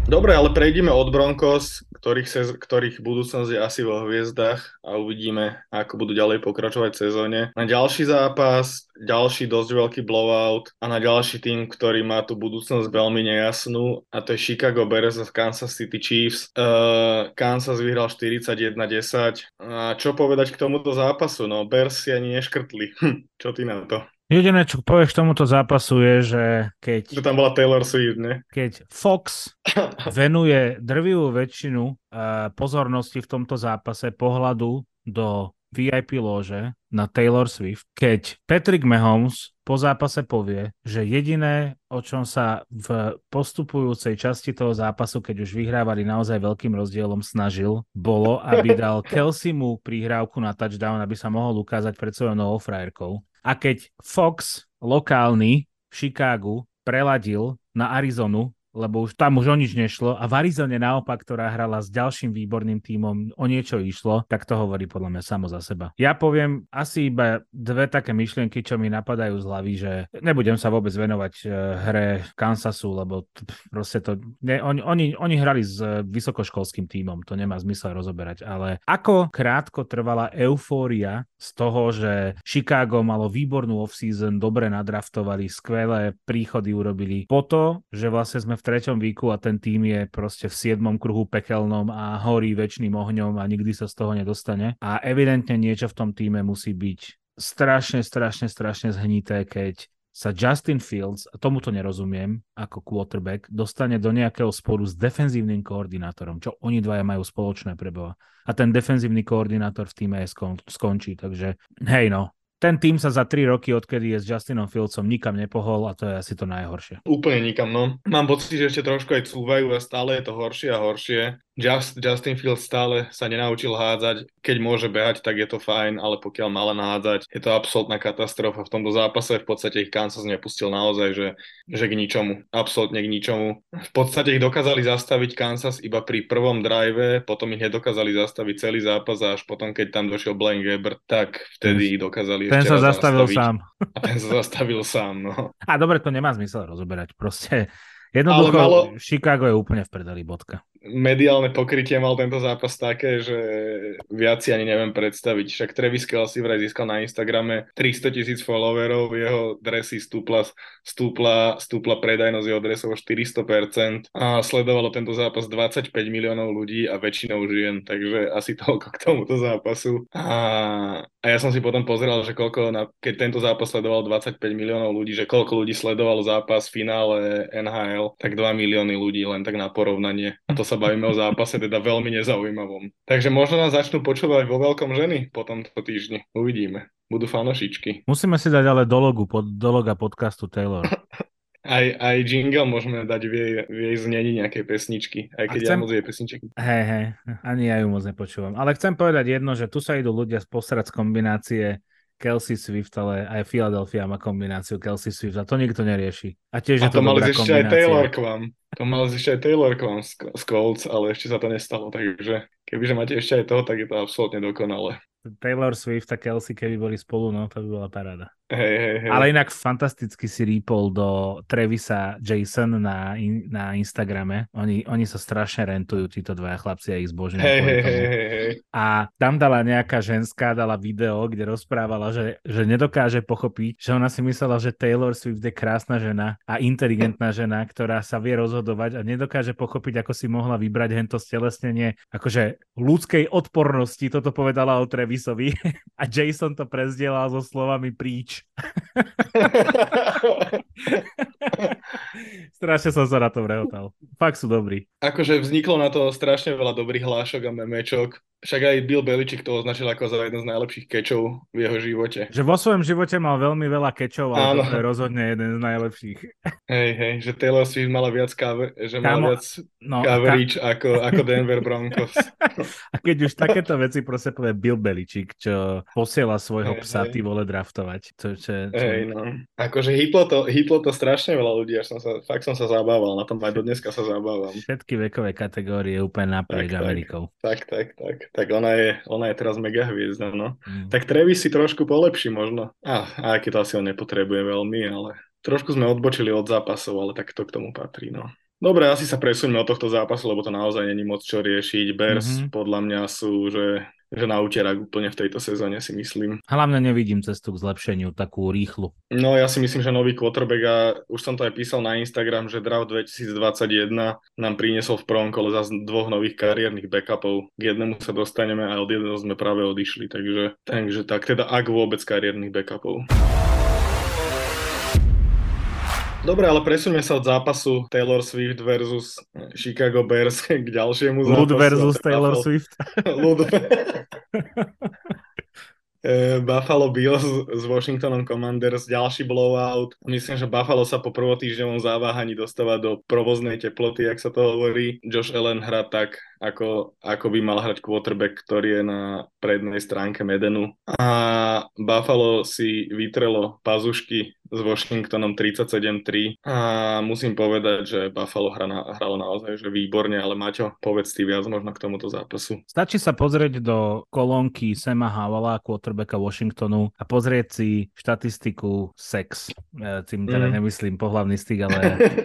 Dobre, ale prejdeme od Broncos, ktorých, sez- ktorých budúcnosť je asi vo hviezdach a uvidíme, ako budú ďalej pokračovať v sezóne. Na ďalší zápas, ďalší dosť veľký blowout a na ďalší tým, ktorý má tú budúcnosť veľmi nejasnú a to je Chicago Bears a Kansas City Chiefs. Uh, Kansas vyhral 41-10. A čo povedať k tomuto zápasu? No, Bears si ani neškrtli. Hm, čo ty na to? Jediné, čo povieš k tomuto zápasu je, že keď... Že tam bola Taylor Swift, ne? Keď Fox venuje drvivú väčšinu uh, pozornosti v tomto zápase pohľadu do VIP lože na Taylor Swift, keď Patrick Mahomes po zápase povie, že jediné, o čom sa v postupujúcej časti toho zápasu, keď už vyhrávali naozaj veľkým rozdielom, snažil, bolo, aby dal Kelsey mu prihrávku na touchdown, aby sa mohol ukázať pred svojou novou frajerkou. A keď Fox lokálny v Chicagu preladil na Arizonu, lebo už tam už o nič nešlo a v Arizone naopak, ktorá hrala s ďalším výborným tímom, o niečo išlo, tak to hovorí podľa mňa samo za seba. Ja poviem asi iba dve také myšlienky, čo mi napadajú z hlavy, že nebudem sa vôbec venovať e, hre Kansasu, lebo proste to, ne, oni, oni, oni hrali s vysokoškolským tímom, to nemá zmysel rozoberať, ale ako krátko trvala eufória z toho, že Chicago malo výbornú off-season, dobre nadraftovali, skvelé príchody urobili, po to, že vlastne sme v treťom výku a ten tým je proste v siedmom kruhu pekelnom a horí väčšným ohňom a nikdy sa z toho nedostane. A evidentne niečo v tom týme musí byť strašne, strašne, strašne zhnité, keď sa Justin Fields, a tomuto nerozumiem, ako quarterback, dostane do nejakého sporu s defenzívnym koordinátorom, čo oni dvaja majú spoločné pre Boha. A ten defenzívny koordinátor v týme je skon- skončí, takže hej no, ten tým sa za 3 roky, odkedy je s Justinom Fieldsom, nikam nepohol a to je asi to najhoršie. Úplne nikam, no. Mám pocit, že ešte trošku aj cúvajú a stále je to horšie a horšie. Just, Justin Fields stále sa nenaučil hádzať. Keď môže behať, tak je to fajn, ale pokiaľ má len hádzať, je to absolútna katastrofa. V tomto zápase v podstate ich Kansas nepustil naozaj, že, že k ničomu. Absolútne k ničomu. V podstate ich dokázali zastaviť Kansas iba pri prvom drive, potom ich nedokázali zastaviť celý zápas a až potom, keď tam došiel Blaine Gabbert, tak vtedy ich dokázali Ten ešte sa zastavil zastaviť. sám. A ten sa zastavil sám, no. A dobre, to nemá zmysel rozoberať. Proste jednoducho malo- Chicago je úplne v prdeli, bodka. Mediálne pokrytie mal tento zápas také, že viac si ani neviem predstaviť. Však Travis Kelsey vraj získal na Instagrame 300 tisíc followerov, jeho dresy stúpla, stúpla, stúpla predajnosť jeho dresov o 400% a sledovalo tento zápas 25 miliónov ľudí a väčšinou žien, takže asi toľko k tomuto zápasu. A, a ja som si potom pozeral, že koľko, na, keď tento zápas sledoval 25 miliónov ľudí, že koľko ľudí sledovalo zápas v finále NHL, tak 2 milióny ľudí len tak na porovnanie. A to sa bavíme o zápase teda veľmi nezaujímavom. Takže možno nás začnú počúvať vo veľkom ženy po tomto týždni. Uvidíme. Budú fanošičky. Musíme si dať ale do, logu, pod, do loga podcastu Taylor. Aj, aj jingle môžeme dať v jej, v jej znení nejakej pesničky, aj keď chcem- ja moc jej pesničky. Hej, hej, ani ja ju moc nepočúvam. Ale chcem povedať jedno, že tu sa idú ľudia posrať z kombinácie Kelsey Swift, ale aj Philadelphia má kombináciu Kelsey Swift a to nikto nerieši. A tiež A je to to mal dobrá ísť ešte aj. Taylor k vám. To mal ešte aj Taylor k vám z, z Colts, ale ešte sa to nestalo, takže kebyže máte ešte aj toho, tak je to absolútne dokonalé. Taylor Swift a Kelsey, keby boli spolu, no to by bola paráda. Hej, hej, hej. Ale inak fantasticky si rýpol do Trevisa Jason na, in, na Instagrame. Oni, oni sa strašne rentujú, títo dvaja chlapci a ich zbožňujú. hej, hej, hej, hej. A tam dala nejaká ženská, dala video, kde rozprávala, že, že nedokáže pochopiť, že ona si myslela, že Taylor Swift je krásna žena a inteligentná žena, ktorá sa vie rozhodovať a nedokáže pochopiť, ako si mohla vybrať hento stelesnenie akože ľudskej odpornosti, toto povedala o Trevisovi a Jason to prezdielal so slovami príč. much. Strašne som sa na to vrehotal. Fakt sú dobrí. akože vzniklo na to strašne veľa dobrých hlášok a memečok. Však aj Bill Belichick to označil ako za jeden z najlepších kečov v jeho živote. Že vo svojom živote mal veľmi veľa kečov, ale Áno. toto je rozhodne jeden z najlepších. Hej, hej, že Taylor Swift mala viac cover, že mala viac No, a, ka- coverage ako, ako Denver Broncos. a keď už takéto veci proste povie Bill Belichick, čo posiela svojho Hej, psa hej. ty vole draftovať. To, čo, čo... Hej, no. Akože hitlo to, hitlo to strašne veľa ľudí, až som sa, fakt som sa zabával na tom, aj do dneska sa zabávam. Všetky vekové kategórie úplne naprieč Tak, tak. Amerikou. Tak, tak, tak. Tak ona je, ona je teraz mega hviezda, no. Mm. Tak Travis si trošku polepší možno. A, a aký to asi on nepotrebuje veľmi, ale trošku sme odbočili od zápasov, ale tak to k tomu patrí, no. Dobre, asi sa presuňme od tohto zápasu, lebo to naozaj není moc čo riešiť. Bears Mhm. podľa mňa sú, že, že na úterak úplne v tejto sezóne si myslím. Hlavne nevidím cestu k zlepšeniu, takú rýchlu. No ja si myslím, že nový quarterback a už som to aj písal na Instagram, že draft 2021 nám priniesol v prvom kole zase dvoch nových kariérnych backupov. K jednému sa dostaneme a od jedného sme práve odišli, takže, takže tak, teda ak vôbec kariérnych backupov. Dobre, ale presuňme sa od zápasu Taylor Swift versus Chicago Bears k ďalšiemu zápasu. Lud versus Taylor Buffalo- Swift. Lud. Eh, Buffalo Bills s Washingtonom Commanders, ďalší blowout. Myslím, že Buffalo sa po prvotýždňovom zaváhaní dostáva do provoznej teploty, ak sa to hovorí. Josh Allen hrá tak, ako, ako by mal hrať quarterback, ktorý je na prednej stránke Medenu. A Buffalo si vytrelo pazušky s Washingtonom 37-3 a musím povedať, že Buffalo hra na, hralo naozaj že výborne, ale Maťo, povedz ty viac možno k tomuto zápasu. Stačí sa pozrieť do kolónky Sema Howella, quarterbacka Washingtonu a pozrieť si štatistiku sex. Tým teda Mm. nemyslím pohlavný styk, ale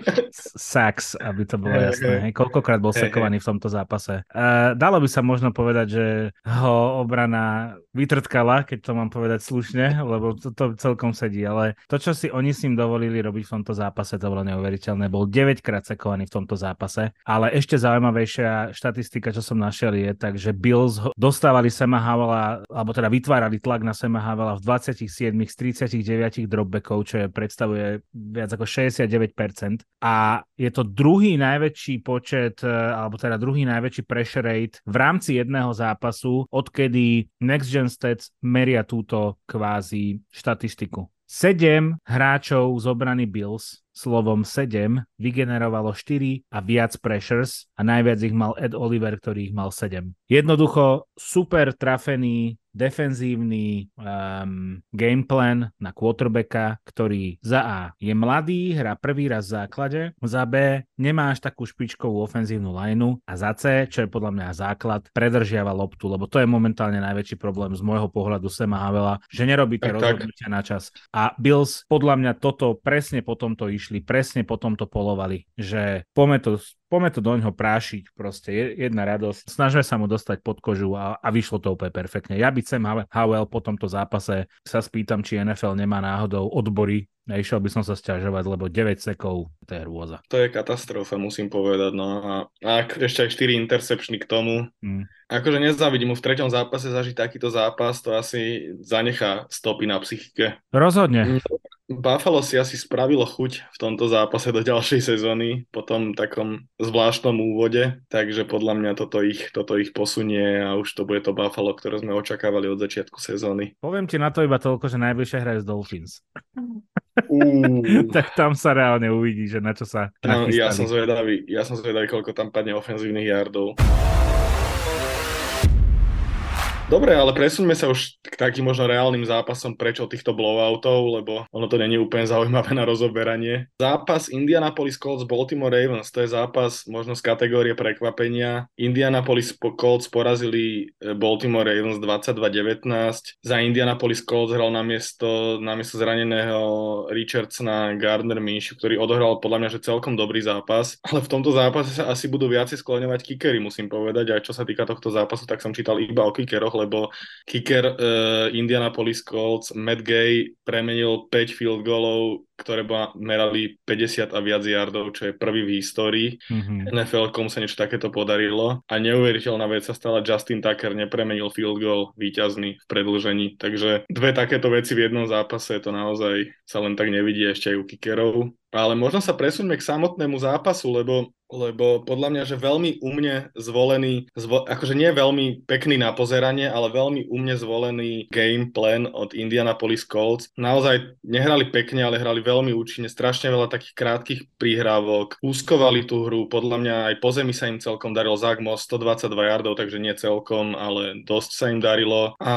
sax, aby to bolo jasné. koľkokrát bol sekovaný v tomto zápase. Uh, dalo by sa možno povedať, že ho obrana vytrtkala, keď to mám povedať slušne, lebo to, to celkom sedí, ale to, čo si oni s ním dovolili robiť v tomto zápase, to bolo neuveriteľné. Bol 9 krát sekovaný v tomto zápase, ale ešte zaujímavejšia štatistika, čo som našiel je tak, že Bills dostávali Sema Havela, alebo teda vytvárali tlak na Sema Havela v 27 z 39 dropbackov, čo je, predstavuje viac ako 69%. A je to druhý najväčší počet, e, alebo teda druhý najväčší pressure rate v rámci jedného zápasu, odkedy Next Gen Stats meria túto kvázi štatistiku. Sedem hráčov z obrany Bills, slovom 7, vygenerovalo 4 a viac pressures a najviac ich mal Ed Oliver, ktorý ich mal 7. Jednoducho super trafený defenzívny um, gameplan na quarterbacka, ktorý za A je mladý, hrá prvý raz v základe, za B nemá až takú špičkovú ofenzívnu lineu a za C, čo je podľa mňa základ, predržiava loptu, lebo to je momentálne najväčší problém z môjho pohľadu Sema Havela, že nerobí tie Tak, tak. rozhodnutia na čas. A Bills podľa mňa toto presne po tomto išli, presne po tomto polovali, že poďme to, poďme to do ňoho prášiť, proste je jedna radosť. Snažme sa mu dostať pod kožu a, a vyšlo to úplne perfektne. Ja by Sam Howell- po tomto zápase sa spýtam, či NFL nemá náhodou odbory, Išiel by som sa sťažovať, lebo 9 sekov, to je hrôza. To je katastrofa, musím povedať. No a, a ešte aj 4 intercepčny k tomu. Mm. Akože nezávidím mu v treťom zápase zažiť takýto zápas, to asi zanechá stopy na psychike. Rozhodne. Buffalo si asi spravilo chuť v tomto zápase do ďalšej sezóny po tom takom zvláštnom úvode, takže podľa mňa toto ich, toto ich posunie a už to bude to Buffalo, ktoré sme očakávali od začiatku sezóny. Poviem ti na to iba toľko, že najbližšie hraje z Dolphins. Tak tam sa reálne uvidí, že na čo sa No, ja som zvedavý, ja som zvedavý, koľko tam padne ofenzívnych yardov. Dobre, ale presuňme sa už k takým možno reálnym zápasom preč od týchto blowoutov, lebo ono to není úplne zaujímavé na rozoberanie. Zápas Indianapolis Colts Baltimore Ravens, to je zápas možno z kategórie prekvapenia. Indianapolis po- Colts porazili e, Baltimore Ravens 22-19. Za Indianapolis Colts hral na miesto, na miesto zraneného Richardsona Gardner Minshew, ktorý odohral podľa mňa že celkom dobrý zápas. Ale v tomto zápase sa asi budú viacej skloňovať kickery, musím povedať. A čo sa týka tohto zápasu, tak som čítal iba o kickeroch, lebo kicker uh, Indianapolis Colts Matt Gay premenil 5 field goalov, ktoré merali 50 a viac yardov, čo je prvý v histórii. Mhm. NFL komu sa niečo takéto podarilo a neuveriteľná vec sa stala, Justin Tucker nepremenil field goal víťazný v predlžení, takže dve takéto veci v jednom zápase, to naozaj sa len tak nevidí ešte aj u kickerov. Ale možno sa presuňme k samotnému zápasu, lebo, lebo podľa mňa, že veľmi umne zvolený, zvo, akože nie veľmi pekný na pozeranie, ale veľmi umne zvolený game plan od Indianapolis Colts. Naozaj nehrali pekne, ale hrali veľmi účinne, strašne veľa takých krátkých príhrávok, úskovali tú hru, podľa mňa aj po zemi sa im celkom darilo, Zach Moss 122 yardov, takže nie celkom, ale dosť sa im darilo. A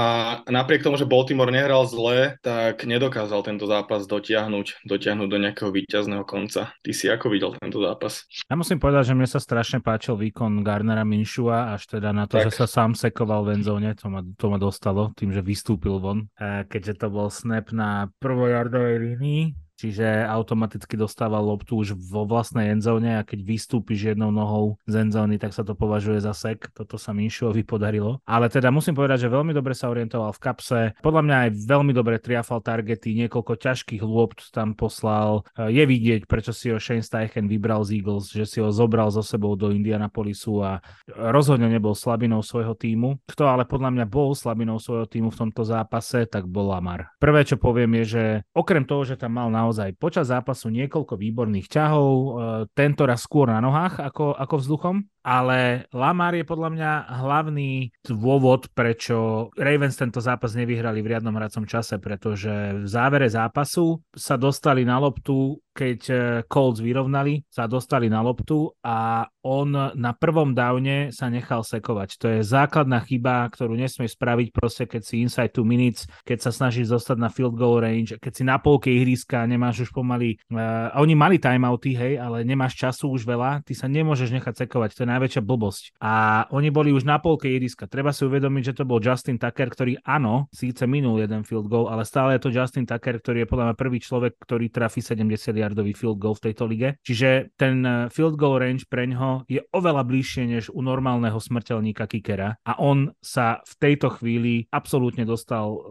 napriek tomu, že Baltimore nehral zle, tak nedokázal tento zápas dotiahnuť, dotiahnuť do nejakého víťazného konca. Ty si ako videl tento zápas? Ja musím povedať, že mne sa strašne páčil výkon Garnera Minšua, až teda na to, tak. že sa sám sekoval v endzone, to ma, to ma dostalo tým, že vystúpil von, keďže to bol snap na prvojardovej línii, čiže automaticky dostával loptu už vo vlastnej endzóne a keď vystúpiš jednou nohou z endzóny, tak sa to považuje za sek. Toto sa Minšovi podarilo. Ale teda musím povedať, že veľmi dobre sa orientoval v kapse. Podľa mňa aj veľmi dobre triafal targety, niekoľko ťažkých lopt tam poslal. Je vidieť, prečo si ho Shane Steichen vybral z Eagles, že si ho zobral so sebou do Indianapolisu a rozhodne nebol slabinou svojho týmu. Kto ale podľa mňa bol slabinou svojho týmu v tomto zápase, tak bol Lamar. Prvé, čo poviem je, že okrem toho, že tam mal na naozaj počas zápasu niekoľko výborných ťahov, e, tento raz skôr na nohách ako, ako vzduchom, ale Lamar je podľa mňa hlavný dôvod, prečo Ravens tento zápas nevyhrali v riadnom hracom čase, pretože v závere zápasu sa dostali na loptu, keď e, Colts vyrovnali, sa dostali na loptu a on na prvom downe sa nechal sekovať. To je základná chyba, ktorú nesmie spraviť proste, keď si inside 2 minutes, keď sa snažíš zostať na field goal range, keď si na polke ihriska, nemáš už pomaly, uh, oni mali timeouty, hej, ale nemáš času už veľa, ty sa nemôžeš nechať sekovať, to je najväčšia blbosť. A oni boli už na polke ihriska. Treba si uvedomiť, že to bol Justin Tucker, ktorý áno, síce minul jeden field goal, ale stále je to Justin Tucker, ktorý je podľa mňa prvý človek, ktorý trafí 70 yardový field goal v tejto lige. Čiže ten eh, field goal range pre ňoho je oveľa bližšie než u normálneho smrteľníka kickera a on sa v tejto chvíli absolútne dostal uh,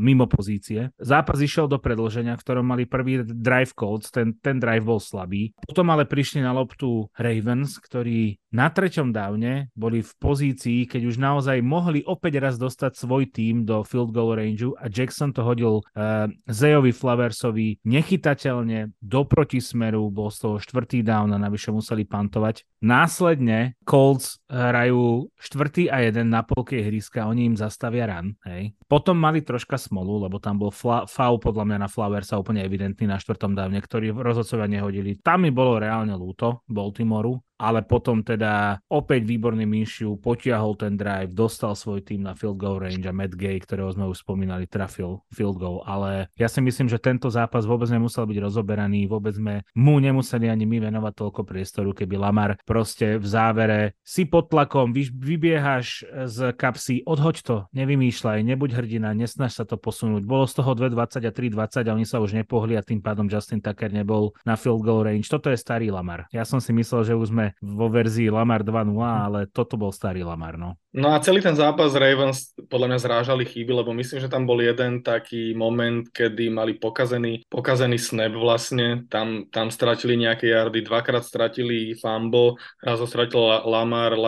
mimo pozície. Zápas išiel do predlženia, v ktorom mali prvý drive Colts, ten, ten drive bol slabý. Potom ale prišli na loptu Ravens, ktorí na treťom dávne boli v pozícii, keď už naozaj mohli opäť raz dostať svoj tým do field goal rangeu a Jackson to hodil uh, Zejovi Flaversovi nechytateľne do protismeru, bol z toho štvrtý down a navyše museli pantovať. Následne Colts hrajú štvrtý a jeden na polke ihriska, oni im zastavia run. Hej. Potom mali troška smolu, lebo tam bol fla- foul podľa mňa na Flaversa úplne evidentný na štvrtom dávne, ktorý rozhodcovia nehodili. Tam mi bolo reálne lúto Baltimoru, ale potom teda opäť výborný Minshew potiahol ten drive, dostal svoj tým na field goal range a Matt Gay, ktorého sme už spomínali, trafil field goal, ale ja si myslím, že tento zápas vôbec nemusel byť rozoberaný, vôbec sme mu nemuseli ani my venovať toľko priestoru, keby Lamar proste v závere si pod tlakom, vy, vybiehaš z kapsy, odhoď to, nevymýšľaj, nebuď hrdina, nesnaž sa to posunúť. Bolo z toho 2.20 a 3.20 a oni sa už nepohli a tým pádom Justin Tucker nebol na field goal range. Toto je starý Lamar. Ja som si myslel, že už sme vo verzii Lamar 2.0, ale toto bol starý Lamar, no. No a celý ten zápas Ravens podľa mňa zrážali chyby, lebo myslím, že tam bol jeden taký moment, kedy mali pokazený, pokazený snap vlastne, tam, tam stratili nejaké yardy, dvakrát stratili fumble, raz ho stratil Lamar,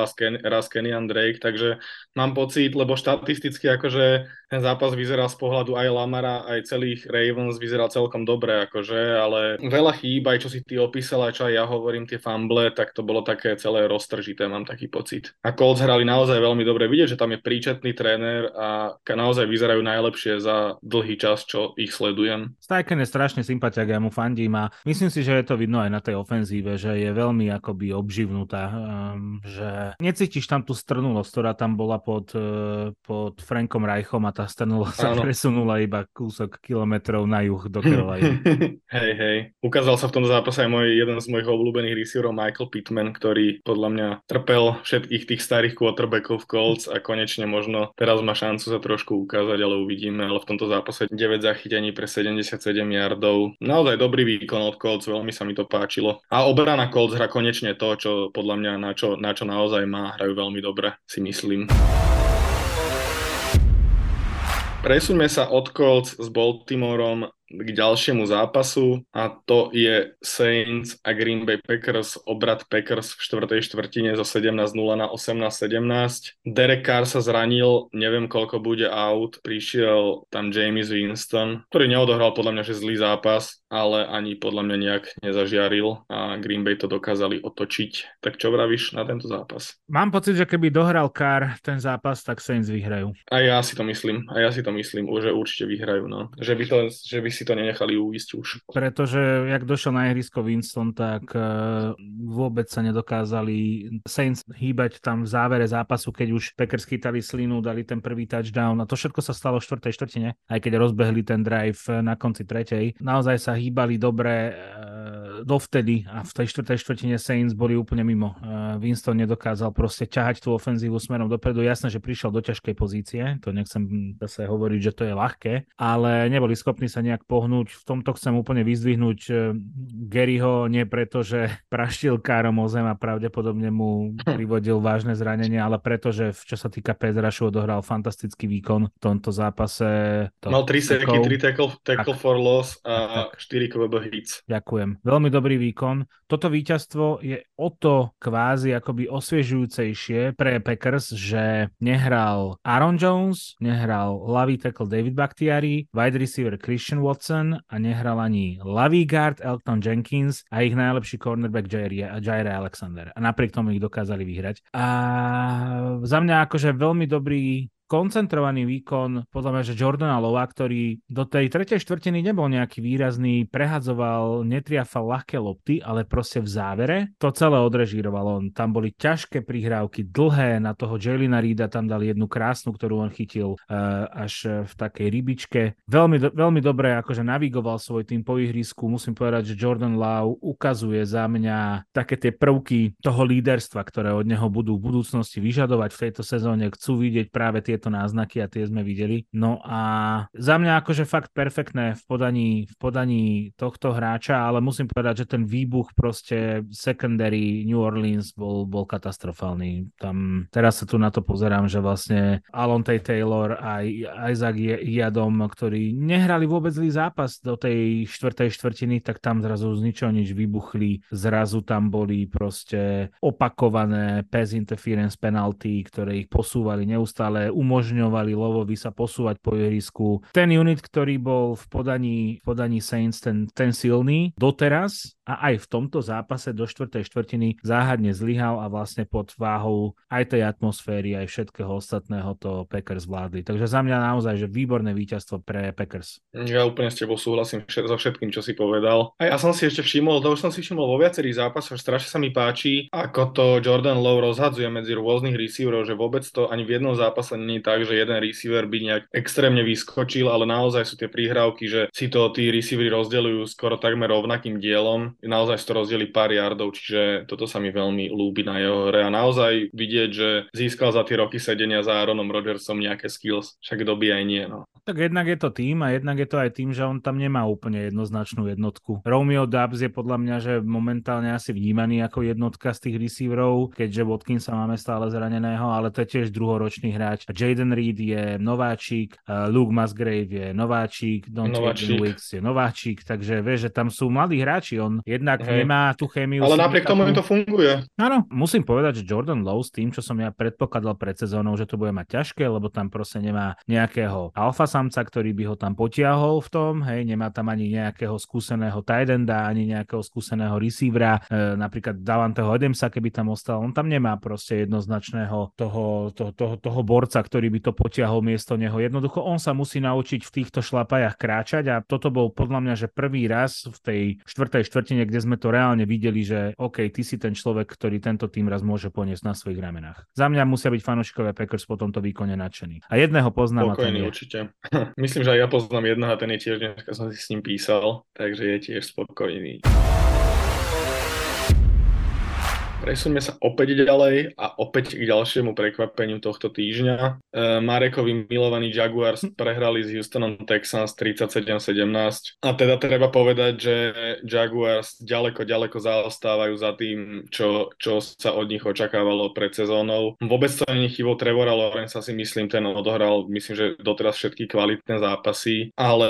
raz Kenyan Drake, takže mám pocit, lebo štatisticky akože ten zápas vyzeral z pohľadu aj Lamara, aj celých Ravens vyzeral celkom dobre, akože, ale veľa chýb, aj čo si ty opísal, aj čo aj ja hovorím, tie fumble, tak to bolo také celé roztržité, mám taký pocit. A Colts hrali naozaj veľmi dobre vidieť, že tam je príčetný tréner a naozaj vyzerajú najlepšie za dlhý čas, čo ich sledujem. Steichen je strašne sympatiak, ja mu fandím a myslím si, že je to vidno aj na tej ofenzíve, že je veľmi akoby obživnutá, um, že necítiš tam tú strnulosť, ktorá tam bola pod, uh, pod Frankom Reichom a tá strnulosť sa presunula iba kúsok kilometrov na juh do Caroliny. hej, hej. Ukázal sa v tom zápase aj môj, jeden z mojich obľúbených receiverov Michael Pittman, ktorý podľa mňa trpel všetkých tých starých quarterbackov v Colts a konečne možno teraz má šancu sa trošku ukázať, ale uvidíme. Ale v tomto zápase 9 zachytení pre 77 yardov. Naozaj dobrý výkon od Colts, veľmi sa mi to páčilo. A obrana Colts hra konečne to, čo podľa mňa na čo, na čo naozaj má, hrajú veľmi dobre, si myslím. Presuňme sa od Colts s Baltimoreom k ďalšiemu zápasu a to je Saints a Green Bay Packers, obrad Packers v štvrtej štvrtine zo 17-0 na 18-17. Derek Carr sa zranil, neviem koľko bude out, prišiel tam James Winston, ktorý neodohral podľa mňa že zlý zápas, ale ani podľa mňa nejak nezažiaril a Green Bay to dokázali otočiť. Tak čo vravíš na tento zápas? Mám pocit, že keby dohral Carr ten zápas, tak Saints vyhrajú. A ja si to myslím, a ja si to myslím, že určite vyhrajú. No. Že, by to, že by si to nenechali uísť už. Pretože jak došiel na ihrisko Winston, tak uh, vôbec sa nedokázali Saints hýbať tam v závere zápasu, keď už Packers chytali slinu, dali ten prvý touchdown a to všetko sa stalo v štvrtej štvrtine, aj keď rozbehli ten drive na konci tretej. Naozaj sa hýbali dobre, uh, dovtedy a v tej štvrtej štvrtine Saints boli úplne mimo. Winston nedokázal proste ťahať tú ofenzívu smerom dopredu. Jasné, že prišiel do ťažkej pozície, to nechcem zase hovoriť, že to je ľahké, ale neboli schopní sa nejak pohnúť. V tomto chcem úplne vyzdvihnúť e, Garyho, nie preto, že praštil károm o zem a pravdepodobne mu privodil vážne zranenie, ale preto, že čo sa týka Pezrašu odohral fantastický výkon v tomto zápase. To Mal 3 seky, 3 tackle, tackle for loss a tak, tak. 4 QB hits. Ďakujem. Veľmi dobrý výkon. Toto víťazstvo je o to kvázi akoby osviežujúcejšie pre Packers, že nehral Aaron Jones, nehral lavý tackle David Bakhtiari, wide receiver Christian Watson a nehral ani lavý guard Elton Jenkins a ich najlepší cornerback Jaire Alexander. A napriek tomu ich dokázali vyhrať. A za mňa akože veľmi dobrý koncentrovaný výkon podľa mňa, že Jordana Lova, ktorý do tej tretej štvrtiny nebol nejaký výrazný, prehadzoval, netriafal ľahké lopty, ale proste v závere to celé odrežíroval on. Tam boli ťažké prihrávky, dlhé, na toho Jelina Reeda tam dali jednu krásnu, ktorú on chytil uh, až v takej rybičke. Veľmi, do, veľmi dobre akože navigoval svoj tým po ihrisku. Musím povedať, že Jordan Love ukazuje za mňa také tie prvky toho líderstva, ktoré od neho budú v budúcnosti vyžadovať v tejto sezóne. Chcú vidieť práve tie tieto náznaky a tie sme videli. No a za mňa akože fakt perfektné v podaní, v podaní tohto hráča, ale musím povedať, že ten výbuch proste secondary New Orleans bol, bol katastrofálny. Tam teraz sa tu na to pozerám, že vlastne Alonte Taylor a Isaac Jadom, ktorí nehrali vôbec zlý zápas do tej štvrtej štvrtiny, tak tam zrazu z ničoho nič vybuchli. Zrazu tam boli proste opakované pass interference penalty, ktoré ich posúvali neustále, um umožňovali Lovovi sa posúvať po ihrisku. Ten unit, ktorý bol v podaní, v podaní Saints ten, ten silný doteraz a aj v tomto zápase do štvrtej štvrtiny záhadne zlyhal a vlastne pod váhou aj tej atmosféry, aj všetkého ostatného to Packers vládli. Takže za mňa naozaj, že výborné víťazstvo pre Packers. Ja úplne s tebou súhlasím so všetkým, čo si povedal. A ja som si ešte všimol, to už som si všimol vo viacerých zápasoch, strašne sa mi páči, ako to Jordan Lowe rozhadzuje medzi rôznych receiverov, že vôbec to ani v jednom zápase nie tak, že jeden receiver by nejak extrémne vyskočil, ale naozaj sú tie prihrávky, že si to tí receivery rozdeľujú skoro takmer rovnakým dielom. Naozaj to rozdeli pár yardov, čiže toto sa mi veľmi ľúbi na jeho hre a naozaj vidieť, že získal za tie roky sedenia za Aaronom Rodgersom nejaké skills, však doby aj nie. No. Tak jednak je to tým a jednak je to aj tým, že on tam nemá úplne jednoznačnú jednotku. Romeo Dubs je podľa mňa, že momentálne asi vnímaný ako jednotka z tých receiverov, keďže Watkinsa máme stále zraneného, ale to je tiež druhoročný hráč. Jaden Reed je nováčik, Luke Musgrave je nováčik, Don Wicks je nováčik, takže vieš, že tam sú mladí hráči, on jednak Hej. nemá tú chémiu. Ale napriek tomu im to funguje. Áno, musím povedať, že Jordan Lowe s tým, čo som ja predpokladal pred sezónou, že to bude mať ťažké, lebo tam proste nemá nejakého alfa samca, ktorý by ho tam potiahol v tom, hej, nemá tam ani nejakého skúseného tight enda, ani nejakého skúseného receivera, e, napríklad Davanteho Edemsa, keby tam ostal, on tam nemá proste jednoznačného toho, toho, toho, toho borca, ktorý by to potiahol miesto neho. Jednoducho on sa musí naučiť v týchto šlapajach kráčať a toto bol podľa mňa, že prvý raz v tej štvrtej štvrtine, kde sme to reálne videli, že OK, ty si ten človek, ktorý tento tým raz môže poniesť na svojich ramenách. Za mňa musia byť fanúšikové Packers po tomto výkone nadšení. A jedného poznám. Spokojný, určite. Myslím, že aj ja poznám jedného a ten je tiež, dneska som si s ním písal, takže je tiež spokojný. Presuňme sa opäť ďalej a opäť k ďalšiemu prekvapeniu tohto týždňa. E, Marekovi milovaní Jaguars prehrali s Houstonom Texans 37-17 a teda treba povedať, že Jaguars ďaleko, ďaleko zaostávajú za tým, čo, čo sa od nich očakávalo pred sezónou. Vôbec to není chybou Trevora Lorenza si myslím, ten odohral, myslím, že doteraz všetky kvalitné zápasy, ale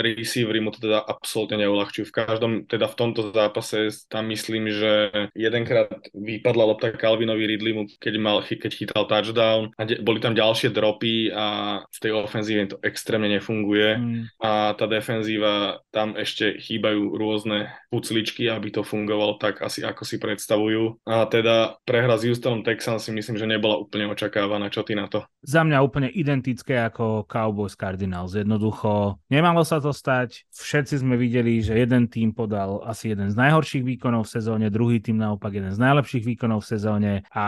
receivery mu to teda absolútne neulahčujú. V každom, teda v tomto zápase tam myslím, že jedenkrát dvakrát vypadla lopta Calvinovi Ridleymu, keď, mal, keď chytal touchdown a de, boli tam ďalšie dropy a v tej ofenzíve to extrémne nefunguje mm. a tá defenzíva, tam ešte chýbajú rôzne pucličky, aby to fungovalo tak asi ako si predstavujú. A teda prehra s Houstonom Texans si myslím, že nebola úplne očakávaná. Čo ty na to? Za mňa úplne identické ako Cowboys Cardinals. Jednoducho nemalo sa to stať. Všetci sme videli, že jeden tým podal asi jeden z najhorších výkonov v sezóne, druhý tým naopak jeden jeden z najlepších výkonov v sezóne a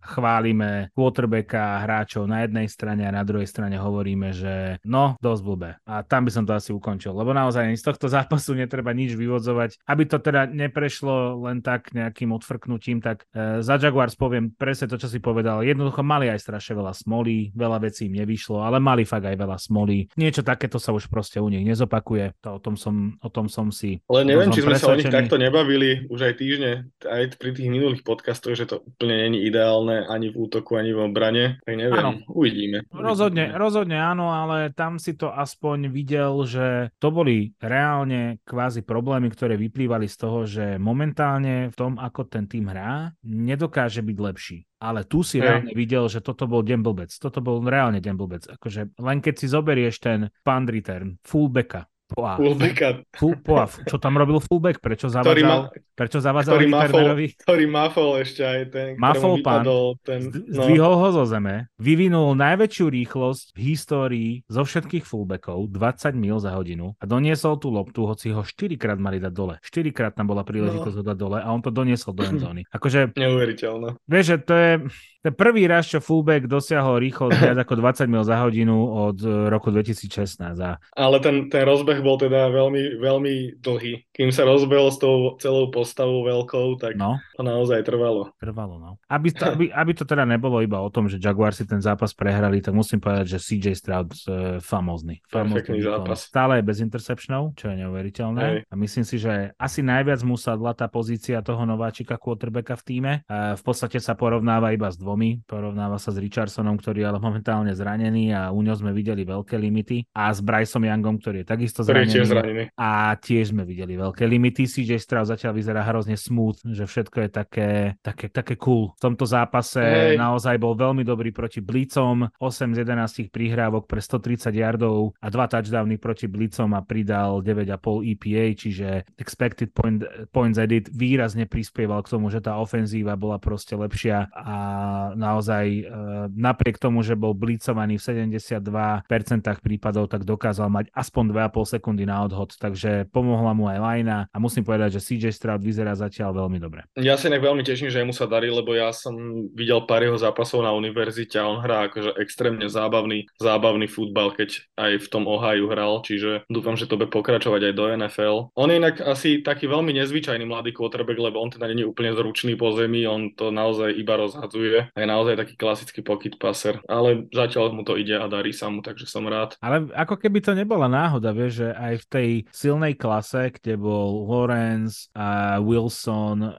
chválime quarterbacka hráčov na jednej strane a na druhej strane hovoríme, že no, dosť blbé. A tam by som to asi ukončil, lebo naozaj z tohto zápasu netreba nič vyvodzovať. Aby to teda neprešlo len tak nejakým odfrknutím, tak e, za Jaguars poviem presne to, čo si povedal. Jednoducho mali aj strašne veľa smolí, veľa vecí im nevyšlo, ale mali fakt aj veľa smolí. Niečo takéto sa už proste u nich nezopakuje. To o tom som, o tom som si... Ale neviem, či sme sa o nich takto nebavili už aj týždne, aj pri tých minulých podcastoch, že to úplne není ideálne ani v útoku, ani v obrane. Tak neviem, áno. uvidíme. Rozhodne, rozhodne áno, ale tam si to aspoň videl, že to boli reálne kvázi problémy, ktoré vyplývali z toho, že momentálne v tom, ako ten tým hrá, nedokáže byť lepší. Ale tu si reálne videl, že toto bol Demblbec. Toto bol reálne Demblbec. Akože len keď si zoberieš ten punt return, fullbacka, Poa. Fullbacka. Full, poa. Čo tam robil fullback? Prečo zavádzal, ma, prečo zavádzal ktorý mafol, ktorý mafol ešte aj ten, mafol pán, ten, no. zdvihol ho zo zeme, vyvinul najväčšiu rýchlosť v histórii zo všetkých fullbackov, 20 mil za hodinu a doniesol tú loptu, hoci ho 4 krát mali dať dole. 4 krát tam bola príležitosť no. ho dať dole a on to doniesol do endzóny. Akože, Neuveriteľné. Vieš, že to je, ten prvý raz, čo fullback dosiahol rýchlosť viac ako 20 mil za hodinu od e, roku 2016. A... Ale ten, ten rozbeh bol teda veľmi, veľmi dlhý. Kým sa rozbehol s tou celou postavou veľkou, tak no. to naozaj trvalo. Trvalo, no. Aby to, aby, aby to teda nebolo iba o tom, že Jaguar si ten zápas prehrali, tak musím povedať, že CJ Stroud uh, famózny. famózny zápas. Stále je bez interceptionov, čo je neuveriteľné. Hej. A myslím si, že asi najviac mu sadla tá pozícia toho nováčika quarterbacka v týme. Uh, v podstate sa porovnáva iba s dvom dvomi. Porovnáva sa s Richardsonom, ktorý je ale momentálne zranený a u ňo sme videli veľké limity. A s Bryceom Youngom, ktorý je takisto zranený. Tiež zranený. A tiež sme videli veľké limity. CJ Stroud zatiaľ vyzerá hrozne smooth, že všetko je také, také, také cool. V tomto zápase hey. naozaj bol veľmi dobrý proti Blitzom. 8 z 11 prihrávok pre 130 yardov a dva touchdowny proti Blitzom a pridal 9,5 EPA, čiže expected point, points edit výrazne prispieval k tomu, že tá ofenzíva bola proste lepšia a naozaj e, napriek tomu, že bol blicovaný v 72% prípadov, tak dokázal mať aspoň 2,5 sekundy na odhod, takže pomohla mu aj Lajna a musím povedať, že CJ Stroud vyzerá zatiaľ veľmi dobre. Ja sa inak veľmi teším, že mu sa darí, lebo ja som videl pár jeho zápasov na univerzite a on hrá akože extrémne zábavný, zábavný futbal, keď aj v tom Ohio hral, čiže dúfam, že to bude pokračovať aj do NFL. On je inak asi taký veľmi nezvyčajný mladý quarterback, lebo on teda je úplne zručný po zemi, on to naozaj iba rozhadzuje je naozaj taký klasický pocket passer, ale zatiaľ mu to ide a darí sa mu, takže som rád. Ale ako keby to nebola náhoda, vieš, že aj v tej silnej klase, kde bol Lawrence, a Wilson, uh,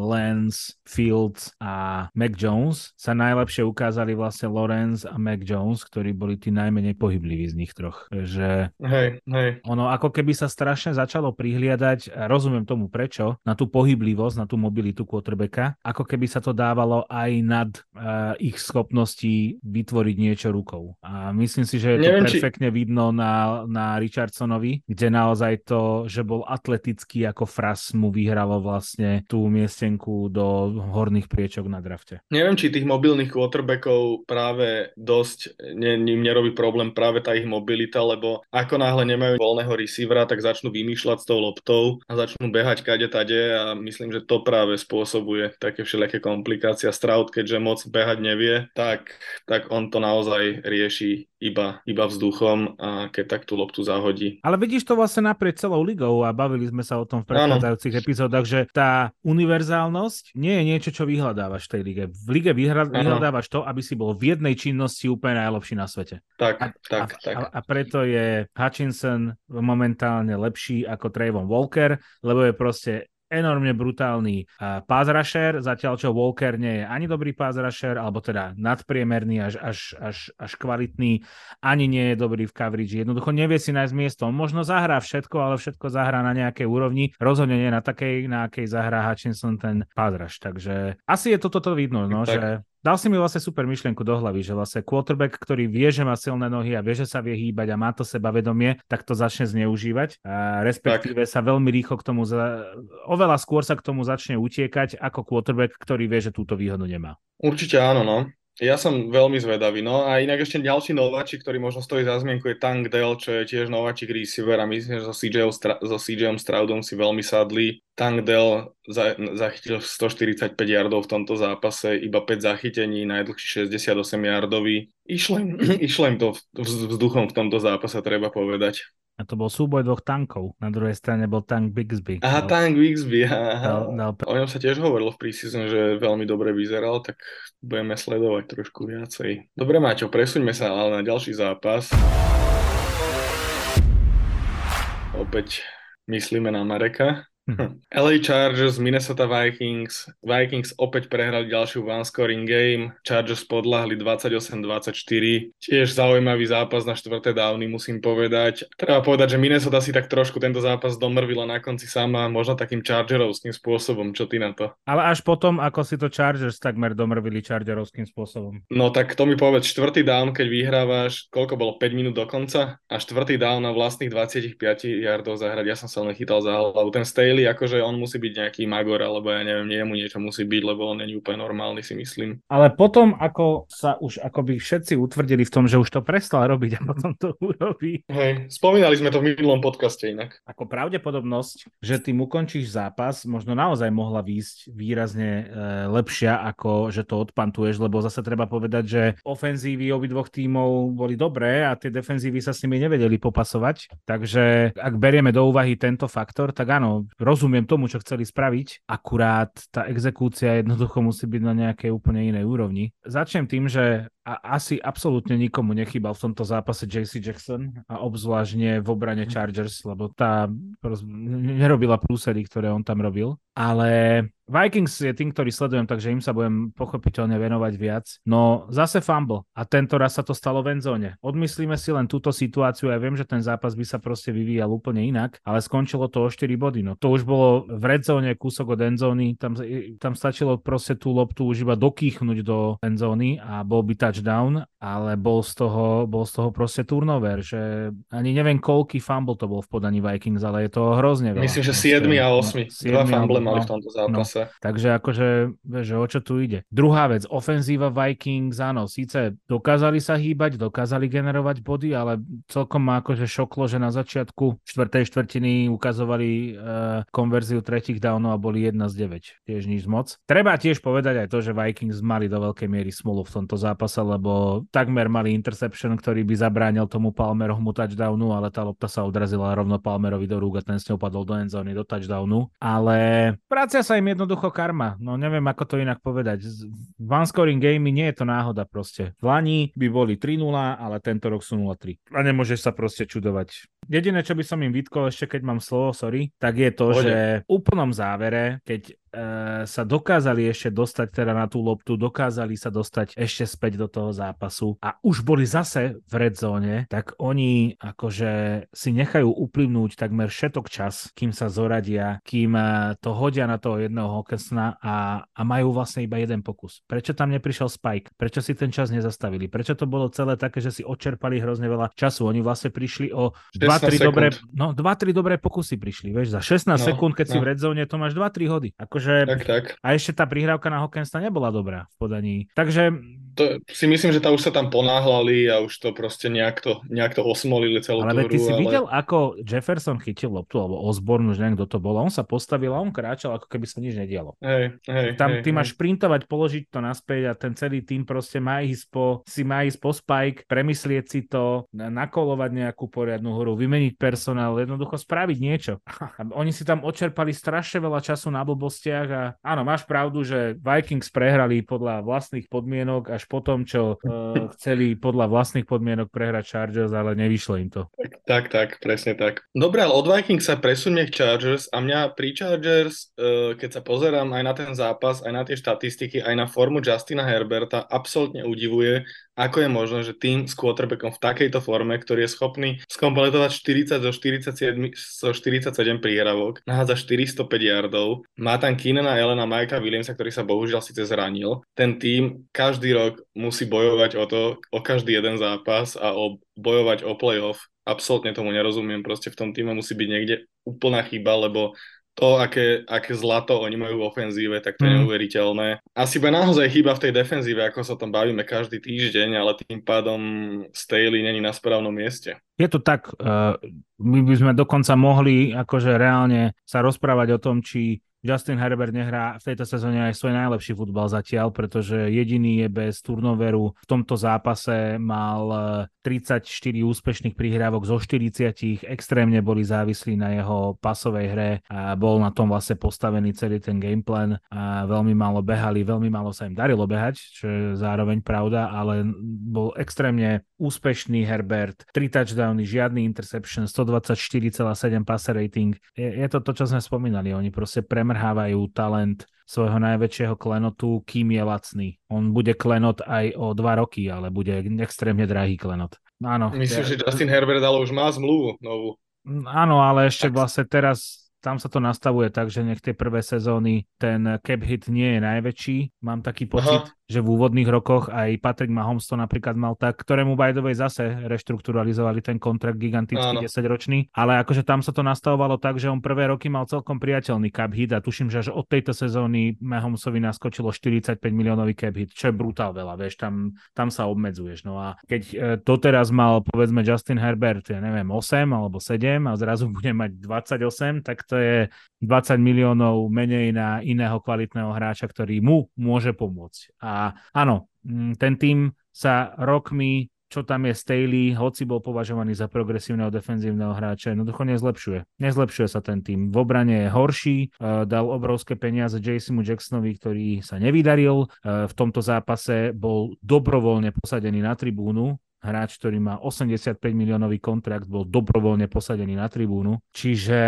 Lance, Fields a Mac Jones, sa najlepšie ukázali vlastne Lawrence a Mac Jones, ktorí boli tí najmenej pohybliví z nich troch. Že hej, hej. Ono ako keby sa strašne začalo prihliadať, a rozumiem tomu prečo, na tú pohyblivosť, na tú mobilitu quarterbacka, ako keby sa to dávalo aj nad uh, ich schopností vytvoriť niečo rukou. A myslím si, že je to Neviem, perfektne či... vidno na, na Richardsonovi, kde naozaj to, že bol atletický ako fras mu vyhralo vlastne tú miestenku do horných priečok na drafte. Neviem, či tých mobilných quarterbackov práve dosť ne, im nerobí problém práve tá ich mobilita, lebo ako náhle nemajú voľného receivera, tak začnú vymýšľať s tou loptou a začnú behať kade tade a myslím, že to práve spôsobuje také všelijaké komplikácie. Stroud, keďže moc behať nevie, tak, tak on to naozaj rieši iba, iba vzduchom a keď tak tú loptu zahodí. Ale vidíš to vlastne naprieč celou ligou a bavili sme sa o tom v predchádzajúcich epizódach, že tá univerzálnosť nie je niečo, čo vyhľadávaš v tej lige. V lige vyhľa- vyhľadávaš to, aby si bol v jednej činnosti úplne najlepší na svete. Tak, a, tak, a, tak. A, a preto je Hutchinson momentálne lepší ako Trayvon Walker, lebo je proste enormne brutálny pass rusher, zatiaľ čo Walker nie je ani dobrý pass rusher, alebo teda nadpriemerný až, až, až, až kvalitný, ani nie je dobrý v coverage. Jednoducho nevie si nájsť miesto. On možno zahrá všetko, ale všetko zahrá na nejakej úrovni. Rozhodne nie na takej, na akej zahrá Hutchinson ten pass rush. Takže asi je to toto vidno, no, že Dal si mi vlastne super myšlienku do hlavy, že vlastne quarterback, ktorý vie, že má silné nohy a vie, že sa vie hýbať a má to sebavedomie, tak to začne zneužívať. A respektíve tak. sa veľmi rýchlo k tomu, za... oveľa skôr sa k tomu začne utiekať ako quarterback, ktorý vie, že túto výhodu nemá. Určite áno, no. Ja som veľmi zvedavý. No a inak ešte ďalší nováčik, ktorý možno stojí za zmienku, je Tank Dell, čo je tiež nováčik receiver a myslím, že so CJ, so CJ Stroudom si veľmi sadli. Tank Dell za, zachytil 145 yardov v tomto zápase, iba 5 zachytení, najdlhší 68 yardový. Išlo im, išlo im to vzduchom v tomto zápase, treba povedať. A to bol súboj dvoch tankov. Na druhej strane bol tank Bixby. Aha, dal, tank Bixby. Aha. Dal, dal... O ňom sa tiež hovorilo v prísezóne, že veľmi dobre vyzeral, tak budeme sledovať trošku viacej. Dobre, Maťo, presuňme sa ale na ďalší zápas. Opäť myslíme na Mareka. LA Chargers, Minnesota Vikings. Vikings opäť prehrali ďalšiu one-scoring game. Chargers podľahli 28-24. Tiež zaujímavý zápas na štvrté dávny, musím povedať. Treba povedať, že Minnesota si tak trošku tento zápas domrvila na konci sama, možno takým Chargerovským spôsobom. Čo ty na to? Ale až potom, ako si to Chargers takmer domrvili Chargerovským spôsobom. No tak to mi povedz, štvrtý down, keď vyhrávaš, koľko bolo, 5 minút do konca? A štvrtý down na vlastných 25 yardov zahrať, ja som sa len chytal za hlavu. Ten Staley Bailey, akože on musí byť nejaký magor, alebo ja neviem, jemu niečo musí byť, lebo on není úplne normálny, si myslím. Ale potom, ako sa už akoby všetci utvrdili v tom, že už to prestal robiť a potom to urobí. Hej, spomínali sme to v minulom podcaste inak. Ako pravdepodobnosť, že tým ukončíš zápas, možno naozaj mohla výjsť výrazne e, lepšia, ako že to odpantuješ, lebo zase treba povedať, že ofenzívy obidvoch tímov boli dobré a tie defenzívy sa s nimi nevedeli popasovať. Takže ak berieme do úvahy tento faktor, tak áno, rozumiem tomu, čo chceli spraviť, akurát tá exekúcia jednoducho musí byť na nejakej úplne inej úrovni. Začnem tým, že a asi absolútne nikomu nechýbal v tomto zápase JC Jackson a obzvlášť nie v obrane mhm. Chargers, lebo tá nerobila prúsedy, ktoré on tam robil. Ale Vikings je tým, ktorý sledujem, takže im sa budem pochopiteľne venovať viac. No zase fumble a tento raz sa to stalo v endzóne. Odmyslíme si len túto situáciu, ja viem, že ten zápas by sa proste vyvíjal úplne inak, ale skončilo to o 4 body. No to už bolo v red zóne kúsok od endzóny, tam, tam stačilo proste tú loptu už iba dokýchnuť do endzóny a bol by touchdown, ale bol z toho, bol z toho proste turnover, že ani neviem, koľký fumble to bol v podaní Vikings, ale je to hrozne veľa. Myslím, že 7 a 8. No, Dva fumble mali v tomto no, zápase. No. Takže akože, že o čo tu ide. Druhá vec, ofenzíva Vikings, áno, síce dokázali sa hýbať, dokázali generovať body, ale celkom ma akože šoklo, že na začiatku štvrtej štvrtiny ukazovali uh, konverziu tretich downov a boli 1 z 9. Tiež nič moc. Treba tiež povedať aj to, že Vikings mali do veľkej miery smolu v tomto zápase, lebo takmer mali interception, ktorý by zabránil tomu Palmerovmu touchdownu, ale tá lopta sa odrazila rovno Palmerovi do rúk a ten s ňou padol do endzóny, do touchdownu. Ale prácia sa im jednoducho karma. No neviem, ako to inak povedať. V one scoring game nie je to náhoda proste. V Lani by boli 3-0, ale tento rok sú 0-3. A nemôžeš sa proste čudovať. Jediné, čo by som im vytkol ešte, keď mám slovo, sorry, tak je to, Pôjde. že v úplnom závere, keď Eh, sa dokázali ešte dostať teda na tú loptu, dokázali sa dostať ešte späť do toho zápasu a už boli zase v red zóne, tak oni akože si nechajú uplynúť takmer všetok čas, kým sa zoradia, kým eh, to hodia na toho jedného hokesna a, a majú vlastne iba jeden pokus. Prečo tam neprišiel Spike? Prečo si ten čas nezastavili? Prečo to bolo celé také, že si odčerpali hrozne veľa času? Oni vlastne prišli o 2-3 dobré, no 2-3 dobré pokusy prišli, vieš, za 16 no, sekúnd, keď no. si v red zóne, to máš 2-3 hody. Ako akože... Tak, tak. A ešte tá prihrávka na Hockensta nebola dobrá v podaní. Takže to, si myslím, že tam už sa tam ponáhľali a už to proste nejak to, nejak to osmolili celú ale tú hru. ty si ale... videl, ako Jefferson chytil loptu, alebo Osborne, už neviem, kto to bol, a on sa postavil a on kráčal, ako keby sa nič nedialo. Hej, hej, tam hej, ty hej. máš printovať, položiť to naspäť a ten celý tým proste má ísť po, si má ísť po spike, premyslieť si to, nakolovať nejakú poriadnu hru, vymeniť personál, jednoducho spraviť niečo. Oni si tam odčerpali strašne veľa času na blbostiach a áno, máš pravdu, že Vikings prehrali podľa vlastných podmienok až po tom, čo uh, chceli podľa vlastných podmienok prehrať Chargers, ale nevyšlo im to. Tak, tak, presne tak. Dobre, ale od Vikings sa presunie k Chargers a mňa pri Chargers, uh, keď sa pozerám aj na ten zápas, aj na tie štatistiky, aj na formu Justina Herberta, absolútne udivuje, ako je možné, že tým s quarterbackom v takejto forme, ktorý je schopný skompletovať 40 zo 47, zo 47 príhravok, nahádza 405 yardov, má tam Keenana Elena, Mikea Williamsa, ktorý sa bohužiaľ síce zranil. Ten tým každý rok musí bojovať o to, o každý jeden zápas a o, bojovať o playoff. Absolútne tomu nerozumiem, proste v tom týme musí byť niekde úplná chyba, lebo to, aké, aké zlato oni majú v ofenzíve, tak to je Mm. neuveriteľné. Asi bude naozaj chyba v tej defenzíve, ako sa tam bavíme každý týždeň, ale tým pádom Staley není na správnom mieste. Je to tak, uh, my by sme dokonca mohli akože reálne sa rozprávať o tom, či Justin Herbert nehrá v tejto sezóne aj svoj najlepší futbal zatiaľ, pretože jediný je bez turnoveru. V tomto zápase mal eh, 34 úspešných prihrávok zo 40, extrémne boli závislí na jeho pasovej hre a bol na tom vlastne postavený celý ten gameplan a veľmi málo behali, veľmi málo sa im darilo behať, čo je zároveň pravda, ale bol extrémne úspešný Herbert, 3 touchdowny, žiadny interception, 124,7 passer rating. Je, je to to, čo sme spomínali, oni proste premrhávajú talent svojho najväčšieho klenotu, kým je lacný. On bude klenot aj o dva roky, ale bude extrémne drahý klenot. Áno. Myslím, ja- že Justin Herbert ale už má zmluvu novú. Áno, ale ešte Tak- vlastne teraz tam sa to nastavuje tak, že nech tie prvé sezóny ten cap hit nie je najväčší. Mám taký pocit, Aha. Že v úvodných rokoch aj Patrick Mahomes to napríklad mal tak, ktorému by the way zase reštrukturalizovali ten kontrakt gigantický Áno. 10-ročný, ale akože tam sa to nastavovalo tak, že on prvé roky mal celkom priateľný cap hit a tuším, že až od tejto sezóny Mahomesovi naskočilo 45 miliónový cap hit, čo je brutál veľa, vieš, tam, tam sa obmedzuješ. No a keď e, doteraz mal povedzme Justin Herbert, ja neviem, 8 alebo 7 a zrazu bude mať 28, tak to je 20 miliónov menej na iného kvalitného hráča, ktorý mu môže pomôcť. A áno, mm, ten tým sa rokmi čo tam je Staley, hoci bol považovaný za progresívneho defenzívneho hráča, jednoducho nezlepšuje. Nezlepšuje sa ten tým. V obrane je horší, uh, dal obrovské peniaze JCmu Jacksonovi, ktorý sa nevydaril. Uh, v tomto zápase bol dobrovoľne posadený na tribúnu, hráč, ktorý má 85 miliónový kontrakt, bol dobrovoľne posadený na tribúnu. Čiže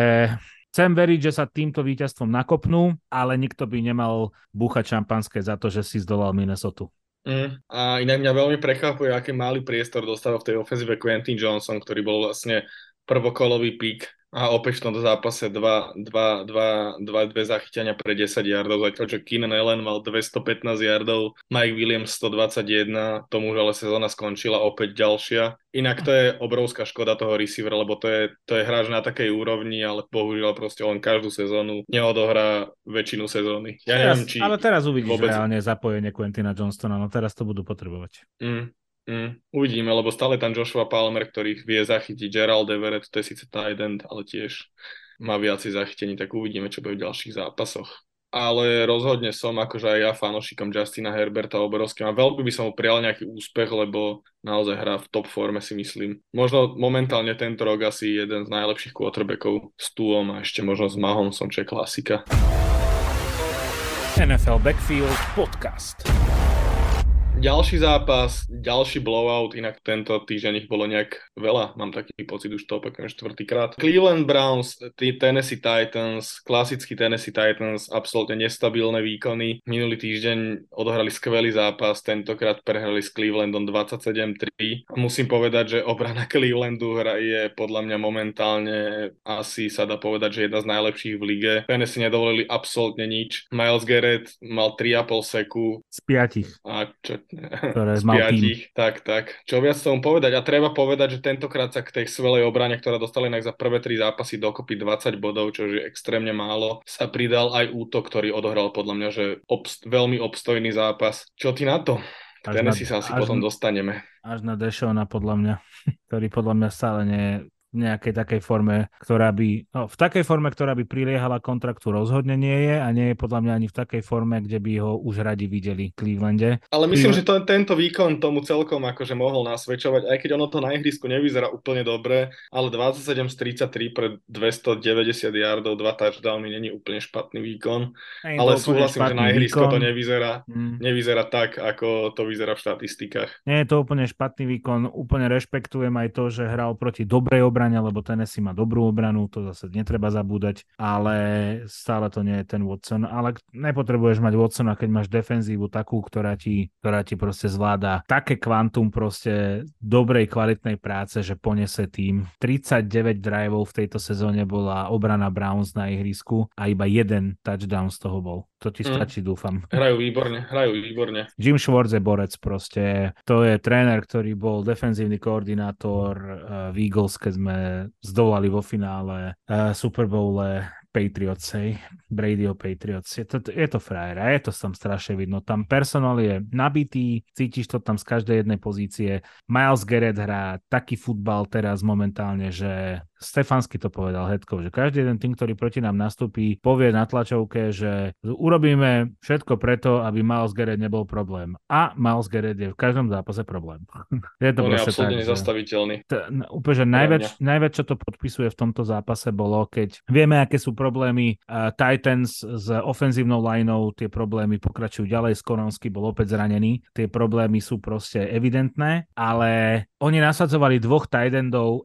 Chcem veriť, že sa týmto víťazstvom nakopnú, ale nikto by nemal búchať šampanské za to, že si zdolal Minnesota. Mm. A inak mňa veľmi prekvapuje, aký malý priestor dostal v tej ofenzíve Quentin Johnson, ktorý bol vlastne prvokolový pík a opäť v tomto zápase dva, dva, dva, dva, dve zachyťania pre 10 yardov, zatiaľ čo Keenan Allen mal 215 yardov, Mike Williams 121, tomu už ale sezóna skončila opäť ďalšia. Inak to je obrovská škoda toho receivera, lebo to je, to je hráč na takej úrovni, ale bohužiaľ proste len každú sezónu neodohrá väčšinu sezóny. Ja Teraz, neviem, či... ale teraz uvidíš vôbec- reálne zapojenie Quentina Johnstona, no teraz to budú potrebovať. Mm, mm, uvidíme, lebo stále tam Joshua Palmer, ktorý vie zachytiť Gerald Everett, to je síce tight end, ale tiež má viacej zachytení, tak uvidíme, čo bude v ďalších zápasoch. Ale rozhodne som akože aj ja fanošikom Justina Herberta obrovským a veľmi by som mu prijal nejaký úspech, lebo naozaj hrá v top forme si myslím. Možno momentálne tento rok asi jeden z najlepších quarterbackov s Tuom a ešte možno s Mahomesom, čo je klasika. NFL Backfield Podcast. Ďalší zápas, ďalší blowout, inak tento týždeň ich bolo nejak veľa, mám taký pocit, už to opakujem štvrtýkrát. Cleveland Browns, tí Tennessee Titans, klasický Tennessee Titans, absolútne nestabilné výkony. Minulý týždeň odohrali skvelý zápas, tentokrát prehrali s Clevelandom 27-3. A musím povedať, že obrana Clevelandu hra je podľa mňa momentálne asi sa dá povedať, že jedna z najlepších v lige. Tennessee nedovolili absolútne nič. Miles Garrett mal 3,5 seku, Z piatich, a čo, ktoré mal tým. piatich, tak, tak. Čo viac tomu povedať? A treba povedať, že tentokrát sa k tej svelej obrane, ktorá dostala inak za prvé tri zápasy dokopy 20 bodov, čo je extrémne málo, sa pridal aj útok, ktorý odohral podľa mňa, že obst- veľmi obstojný zápas. Čo ty na to? K Tennessee na- sa asi až potom na- dostaneme. Až na Dešona podľa mňa, ktorý podľa mňa stále nie je nejakej takej forme, ktorá by, no, v takej forme, ktorá by priliehala kontraktu rozhodne nie je a nie je podľa mňa ani v takej forme, kde by ho už radi videli v Clevelande. Ale myslím, Cleveland- že to, tento výkon tomu celkom akože mohol nasvedčovať, aj keď ono to na ihrisku nevyzerá úplne dobre, ale 27 z 33 pre 290 yardov, dva touchdowny není úplne špatný výkon. Je Ale súhlasím, že na ihrisko výkon. to nevyzerá, Mm. nevyzerá tak, ako to vyzerá v štatistikách. Nie je to úplne špatný výkon, úplne rešpektujem aj to, že hral proti dobrej obrane, lebo Tennessee má dobrú obranu, to zase netreba zabúdať, ale stále to nie je ten Watson, ale nepotrebuješ mať Watsona, keď máš defenzívu takú, ktorá ti, ktorá ti proste zvláda také kvantum proste dobrej, kvalitnej práce, že ponese tým. 39 driveov v tejto sezóne bola obrana Browns na ihrisku a iba jeden touchdown z toho bol. To ti Mm. stačí, dúfam. Hrajú výborne, hrajú výborne. Jim Schwartz je borec proste. To je tréner, ktorý bol defenzívny koordinátor uh, v Eagles, keď sme zdolali vo finále uh, Super Bowle Patriots, hej. Brady o Patriots. Je to, je to frajer a je to tam strašne vidno. Tam personál je nabitý, cítiš to tam z každej jednej pozície. Miles Garrett hrá taký futbal teraz momentálne, že Stefansky to povedal Hedkov, že každý jeden tým, ktorý proti nám nastúpi, povie na tlačovke, že urobíme všetko preto, aby Miles Garrett nebol problém. A Miles Garrett je v každom zápase problém. je to On je absolútne tak, nezastaviteľný. Že, úplne, že najväč, najväč, čo to podpisuje v tomto zápase bolo, keď vieme, aké sú problémy uh, Titans s ofenzívnou lineou, tie problémy pokračujú ďalej, Skoronsky bol opäť zranený, tie problémy sú proste evidentné, ale oni nasadzovali dvoch tight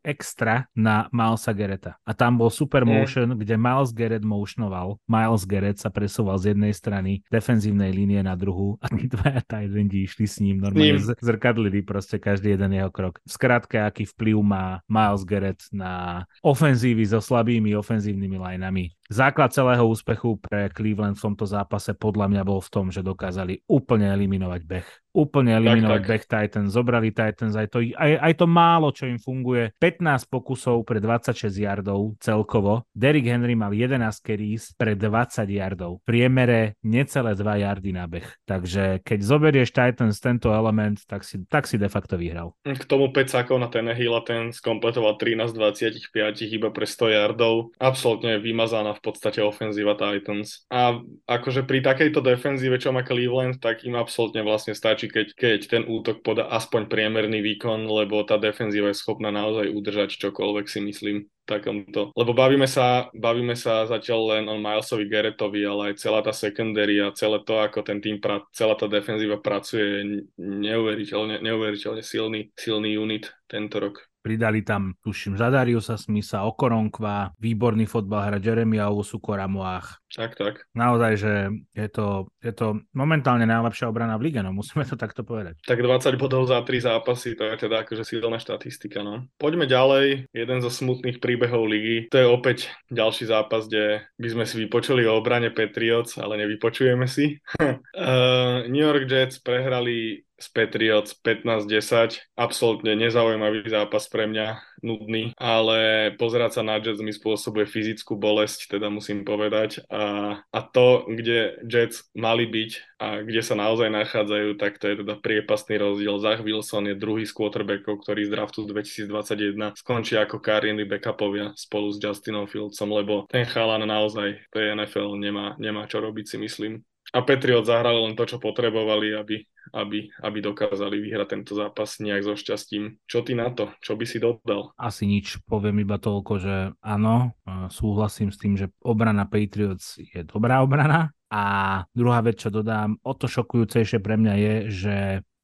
extra na Milesa Gereta. A tam bol super mm. motion, mm. kde Miles Garrett motionoval. Miles Garrett sa presúval z jednej strany defenzívnej línie na druhú a tí dvaja tight endi išli s ním normálne z- zrkadlili proste každý jeden jeho krok. Skrátka, aký vplyv má Miles Garrett na ofenzívy so slabými ofenzívnymi lineami základ celého úspechu pre Cleveland v tomto zápase podľa mňa bol v tom, že dokázali úplne eliminovať beh. Úplne eliminovať tak, tak. beh Titans. Zobrali Titans aj to, aj, aj to málo, čo im funguje. 15 pokusov pre 26 yardov celkovo. Derrick Henry mal 11 carries pre 20 yardov. Priemere necelé 2 yardy na beh. Takže keď zoberieš Titans tento element, tak si, tak si de facto vyhral. K tomu 5 sákov na Tenehill a ten skompletoval 13 25 iba pre 100 yardov. Absolútne vymazaná v podstate ofenzíva Titans. A akože pri takejto defenzíve, čo má Cleveland, tak im absolútne vlastne stačí, keď, keď ten útok podá aspoň priemerný výkon, lebo tá defenzíva je schopná naozaj udržať čokoľvek si myslím takomto. Lebo bavíme sa, bavíme sa zatiaľ len o Milesovi Garrettovi, ale aj celá tá secondary a celé to, ako ten tým, pra, celá tá defenzíva pracuje, neuveriteľne, neuveriteľne silný, silný unit tento rok. Pridali tam, tuším, Zadariusa Smitha, Okoronkva, výborný fotbal hra Jeremia Owusu Koramoach. Tak, tak. Naozaj, že je to, je to momentálne najlepšia obrana v lige, no musíme to takto povedať. Tak 20 bodov za 3 zápasy, to je teda akože silná štatistika, no. Poďme ďalej, jeden zo smutných príbehov ligy. To je opäť ďalší zápas, kde by sme si vypočuli o obrane Patriots, ale nevypočujeme si. uh, New York Jets prehrali z Patriots 15-10. Absolútne nezaujímavý zápas pre mňa, nudný, ale pozerať sa na Jets mi spôsobuje fyzickú bolesť, teda musím povedať. A, a to, kde Jets mali byť a kde sa naozaj nachádzajú, tak to je teda priepastný rozdiel. Zach Wilson je druhý z quarterbackov, ktorý z draftu 2021 skončí ako kariérny backupovia spolu s Justinom Fieldsom, lebo ten chalan naozaj, je NFL, nemá, nemá čo robiť si myslím. A Patriot zahrali len to, čo potrebovali, aby, aby, aby dokázali vyhrať tento zápas nejak so šťastím. Čo ty na to? Čo by si dodal? Asi nič. Poviem iba toľko, že áno, súhlasím s tým, že obrana Patriots je dobrá obrana. A druhá vec, čo dodám, o to šokujúcejšie pre mňa je, že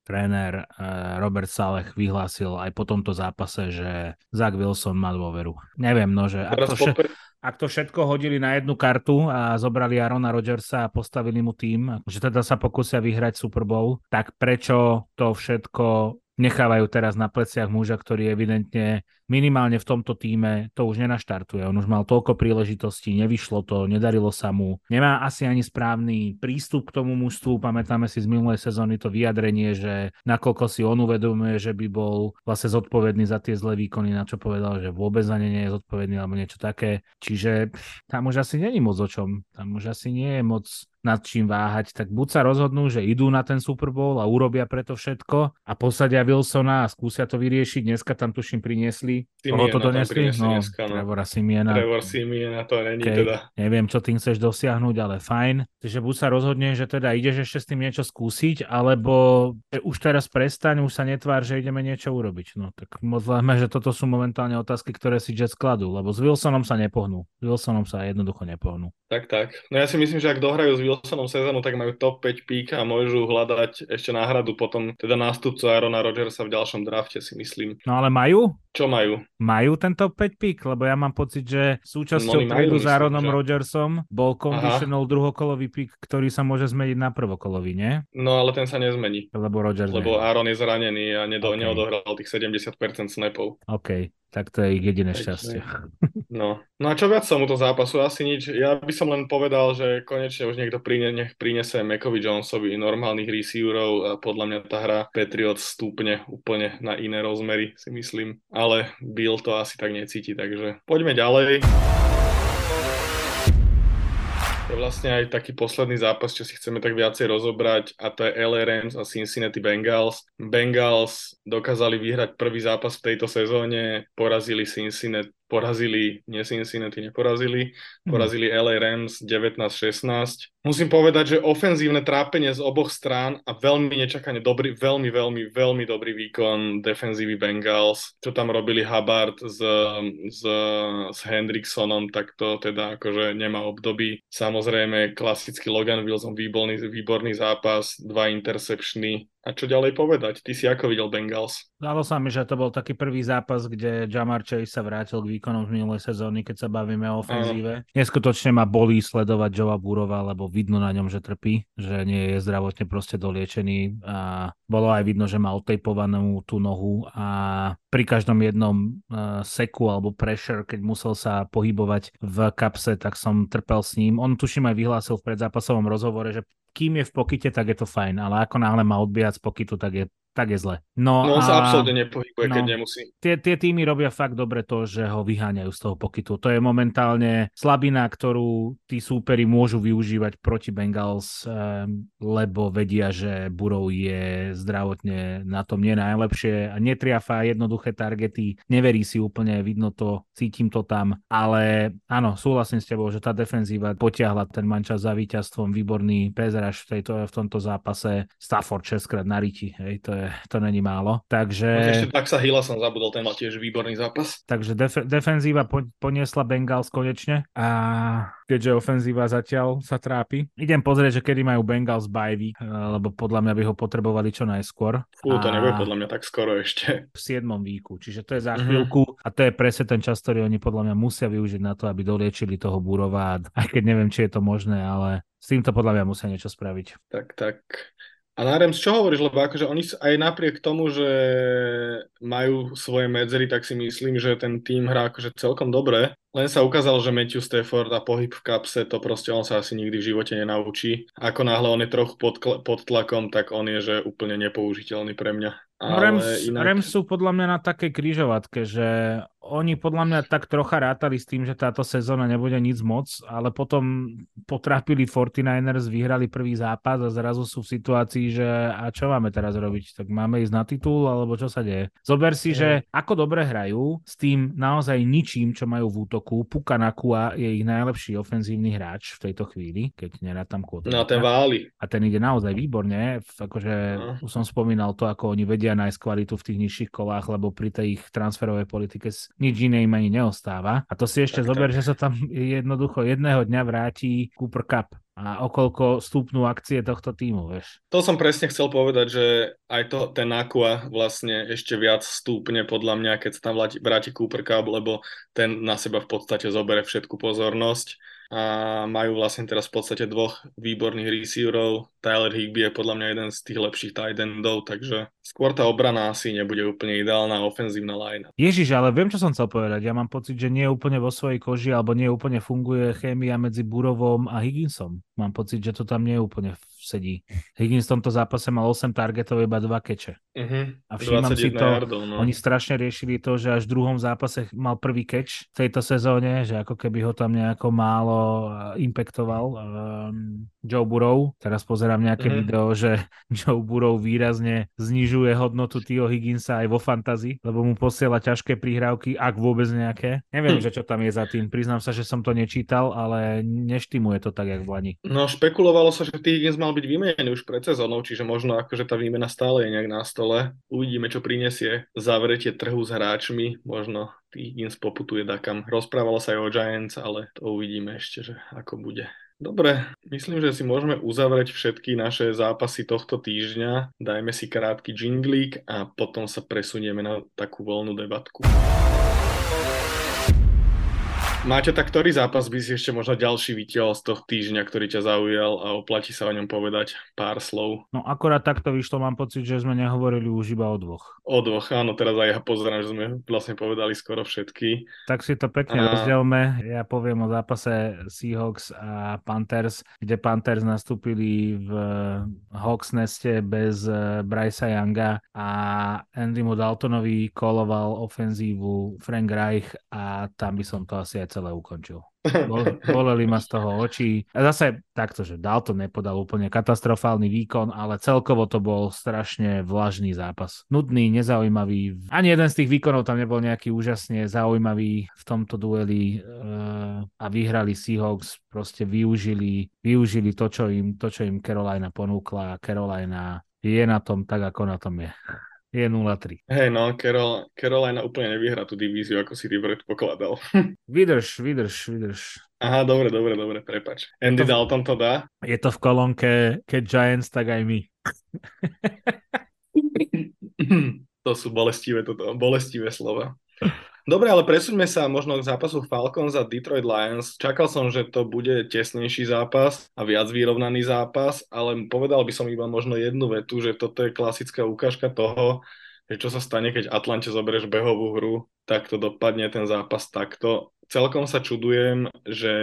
tréner eh, Robert Saleh vyhlásil aj po tomto zápase, že Zach Wilson má dôveru. Neviem, no, že ak to, vše, ak to všetko hodili na jednu kartu a zobrali Arona Rodgersa a postavili mu tým, že teda sa pokusia vyhrať Super Bowl, tak prečo to všetko nechávajú teraz na pleciach muža, ktorý evidentne minimálne v tomto týme to už nenaštartuje. On už mal toľko príležitostí, nevyšlo to, nedarilo sa mu. Nemá asi ani správny prístup k tomu mužstvu. Pamätáme si z minulej sezóny to vyjadrenie, že nakoľko si on uvedomuje, že by bol vlastne zodpovedný za tie zlé výkony, na čo povedal, že vôbec za ne nie je zodpovedný alebo niečo také. Čiže tam už asi není moc o čom. Tam už asi nie je moc nad čím váhať, tak buď sa rozhodnú, že idú na ten Super Bowl a urobia preto všetko a posadia Wilsona a skúsia to vyriešiť. Dneska tam tuším priniesli. Koho to donesli? No, dneska, no. Trevora Simiena. Trevor Simiena to není okay. teda. Neviem, čo tým chceš dosiahnuť, ale fajn. Takže buď sa rozhodne, že teda ideš ešte s tým niečo skúsiť, alebo už teraz prestaň, už sa netvár, že ideme niečo urobiť. No tak moc že toto sú momentálne otázky, ktoré si Jets kladú, lebo s Wilsonom sa nepohnú. S Wilsonom sa jednoducho nepohnú. Tak, tak. No ja si myslím, že ak dohrajú s Wilsonom sezónu, tak majú top 5 pík a môžu hľadať ešte náhradu potom, teda nástupcu Arona Rodgersa v ďalšom drafte si myslím. No ale majú? Čo majú? Majú ten top 5 pík? Lebo ja mám pocit, že súčasťou no, tradu s Aaronom že... Rodgersom bol conditional Aha. druhokolový pík, ktorý sa môže zmeniť na prvokolový, nie? No ale ten sa nezmení. Lebo Rodgers Lebo. Aaron je zranený a nedo, okay. neodohral tých 70% snapov. OK, tak to je ich jediné šťastie. No. no a čo viac sa mu to zápasu? Asi nič. Ja by som len povedal, že konečne už niekto prine, nech prinese Mekovi Jonesovi normálnych receiverov a podľa mňa tá hra Patriot stúpne úplne na iné rozmery, si myslím. Ale Bill to asi tak necíti, takže poďme ďalej. Vlastne aj taký posledný zápas, čo si chceme tak viacej rozobrať a to je LA Rams a Cincinnati Bengals. Bengals dokázali vyhrať prvý zápas v tejto sezóne, porazili Cincinnati porazili, nie Cincinnati neporazili, mhm. porazili LA Rams 19-16. Musím povedať, že ofenzívne trápenie z oboch strán a veľmi nečakane dobrý, veľmi, veľmi, veľmi dobrý výkon defenzívy Bengals, čo tam robili Hubbard s, s, s Hendricksonom, tak to teda akože nemá období. Samozrejme, klasický Logan Wilson, výborný, výborný zápas, dva interceptiony, a čo ďalej povedať? Ty si ako videl Bengals? Zdalo sa mi, že to bol taký prvý zápas, kde Jamar Chase sa vrátil k výkonom z minulej sezóny, keď sa bavíme o ofenzíve. Áno. Neskutočne ma bolí sledovať Joa Burova, lebo vidno na ňom, že trpí, že nie je zdravotne proste doliečený a bolo aj vidno, že má otejpovanú tú nohu a pri každom jednom uh, seku alebo pressure, keď musel sa pohybovať v kapse, tak som trpel s ním. On tuším aj vyhlásil v predzápasovom rozhovore, že kým je v pokite, tak je to fajn, ale ako náhle má odbiehať z pokytu, tak je tak je zle. No, no on sa absolútne nepohybuje, no, keď nemusí. Tie, tie týmy robia fakt dobre to, že ho vyháňajú z toho pokytu. To je momentálne slabina, ktorú tí súperi môžu využívať proti Bengals, um, lebo vedia, že Burov je zdravotne na tom nie najlepšie a netriafa jednoduché targety, neverí si úplne, vidno to, cítim to tam, ale áno, súhlasím s tebou, že tá defenzíva potiahla ten mančas za víťazstvom, výborný pezraž v, tejto, v tomto zápase, Stafford 6 krát na riti, hej, to je to není málo. Takže... No, ešte tak sa Hila som zabudol, ten mal tiež výborný zápas. Takže def- defenzíva po- poniesla Bengals konečne a keďže ofenzíva zatiaľ sa trápi. Idem pozrieť, že kedy majú Bengals bye week, eh, lebo podľa mňa by ho potrebovali čo najskôr. Fú, to a... nebude podľa mňa tak skoro ešte. V 7. výku, čiže to je za mm-hmm. chvíľku a to je presne ten čas, ktorý oni podľa mňa musia využiť na to, aby doliečili toho Burova, aj keď neviem, či je to možné, ale s týmto podľa mňa musia niečo spraviť. Tak, tak. A na Rams čo hovoríš, lebo akože oni aj napriek tomu, že majú svoje medzery, tak si myslím, že ten tým hrá akože celkom dobre. Len sa ukázalo, že Matthew Stafford a pohyb v kapse, to proste on sa asi nikdy v živote nenaučí. Ako náhle on je trochu pod, pod tlakom, tak on je že úplne nepoužiteľný pre mňa. Ale Rams, inak... Rams sú podľa mňa na takej kryžovatke, že oni podľa mňa tak trocha rátali s tým, že táto sezóna nebude nič moc, ale potom potrápili 49ers, vyhrali prvý zápas a zrazu sú v situácii, že a čo máme teraz robiť? Tak máme ísť na titul, alebo čo sa deje? Zober si, že ako dobre hrajú s tým naozaj ničím, čo majú v útoku. Puka Nakua je ich najlepší ofenzívny hráč v tejto chvíli, keď tam kôto. No ten váli. A ten ide naozaj výborne. Akože no. už som spomínal to, ako oni vedia nájsť kvalitu v tých nižších kolách, lebo pri tej ich transferovej politike nič iné im ani neostáva. A to si ešte tak, zober, tak. že sa tam jednoducho jedného dňa vráti Cooper Cup a okolko stúpnú akcie tohto týmu, vieš. To som presne chcel povedať, že aj to, ten Aqua vlastne ešte viac stúpne podľa mňa, keď sa tam vráti Cooper Cup, lebo ten na seba v podstate zobere všetku pozornosť a majú vlastne teraz v podstate dvoch výborných receiverov. Tyler Higby je podľa mňa jeden z tých lepších tight endov, takže skôr tá obrana asi nebude úplne ideálna ofenzívna line. Ježiš, ale viem, čo som chcel povedať. Ja mám pocit, že nie úplne vo svojej koži alebo nie úplne funguje chémia medzi Burovom a Higginsom. Mám pocit, že to tam nie je úplne sedí. Higgins v tomto zápase mal 8 targetov, iba 2 keče. Uh-huh. A všímam si to, yardov, no. oni strašne riešili to, že až v druhom zápase mal prvý keč v tejto sezóne, že ako keby ho tam nejako málo eh, impactoval um, Joe Burrow. Teraz pozerám nejaké uh-huh. video, že Joe Burrow výrazne znižuje hodnotu Tio Higginsa aj vo fantasy, lebo mu posiela ťažké prihrávky, ak vôbec nejaké. Neviem, hm. že čo tam je za tým. Priznám sa, že som to nečítal, ale neštimuje to tak, jak v Lani. No, špekulovalo sa, že. Higgins mal byť vymenený už pred sezónou, čiže možno akože tá výmena stále je nejak na stole. Uvidíme, čo prinesie zavretie trhu s hráčmi. Možno. Higgins poputuje dakam. Rozprávalo sa aj o Giants, ale to uvidíme ešte, že ako bude. Dobre, myslím, že si môžeme uzavrieť všetky naše zápasy tohto týždňa. Dajme si krátky jinglík a potom sa presunieme na takú voľnú debatku. Máte tak ktorý zápas by si ešte možno ďalší videl z toho týždňa, ktorý ťa zaujal a oplatí sa o ňom povedať pár slov? No akorát takto vyšlo, mám pocit, že sme nehovorili už iba o dvoch. O dvoch, áno, teraz aj ja pozerám, že sme vlastne povedali skoro všetky. Tak si to pekne a... rozdielme. Ja poviem o zápase Seahawks a Panthers, kde Panthers nastúpili v Hawks neste bez eh, Brysa Younga a Andymu Daltonovi koloval ofenzívu Frank Reich a tam by som to asi aj celé ukončil. Bol, boleli ma z toho očí. A zase takto, že Dalton nepodal úplne katastrofálny výkon, ale celkovo to bol strašne vlažný zápas. Nudný, nezaujímavý. Ani jeden z tých výkonov tam nebol nejaký úžasne zaujímavý v tomto dueli uh, a vyhrali Seahawks, proste využili, využili to, čo im, to, čo im Carolina ponúkla. Carolina je na tom tak, ako na tom je je 0-3. Hej, no, Carol, Carolina úplne nevyhrá tú divíziu, ako si ty predpokladal. vydrž, vydrž, vydrž. Aha, dobre, dobre, dobre, prepač. Andy to, Dalton to dá? Je to v kolónke, keď Giants, tak aj my. to sú bolestivé, toto, bolestivé slova. Dobre, ale presuňme sa možno k zápasu Falcons a Detroit Lions. Čakal som, že to bude tesnejší zápas a viac vyrovnaný zápas, ale povedal by som iba možno jednu vetu, že toto je klasická ukážka toho, že čo sa stane, keď Atlante zoberieš behovú hru, tak to dopadne ten zápas takto. Celkom sa čudujem, že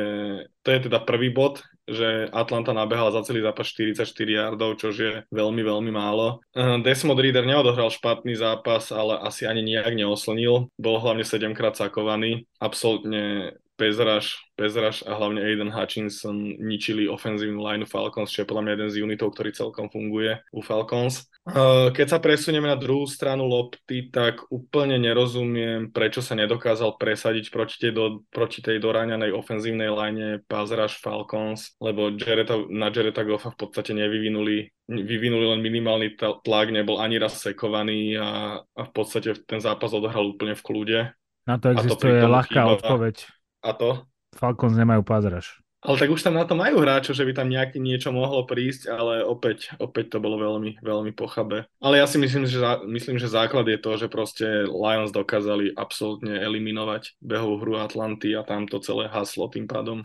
to je teda prvý bod, že Atlanta nabehala za celý zápas 44 yardov, čo je veľmi, veľmi málo. Eh, Desmond Reader neodohral špatný zápas, ale asi ani nejak neoslnil. Bol hlavne 7 krát sakovaný. Absolútne Pezraš, Pezraš a hlavne Aiden Hutchinson ničili ofenzívnu line Falcons, čo je podľa mňa jeden z unitov, ktorý celkom funguje u Falcons. Uh, keď sa presunieme na druhú stranu lopty, tak úplne nerozumiem, prečo sa nedokázal presadiť proti tej, do, proti tej doráňanej ofenzívnej line Pazraš Falcons, lebo Jareta, na Jareta Goffa v podstate nevyvinuli vyvinuli len minimálny tlak, nebol ani raz sekovaný a, a v podstate ten zápas odohral úplne v kľude. Na to existuje ľahká chýba, odpoveď. A to? Falcons nemajú pázraž. Ale tak už tam na to majú hráčov, že by tam nejaké niečo mohlo prísť, ale opäť, opäť to bolo veľmi, veľmi pochabe. Ale ja si myslím, že, myslím, že základ je to, že proste Lions dokázali absolútne eliminovať behovú hru Atlanty a tam to celé haslo tým pádom.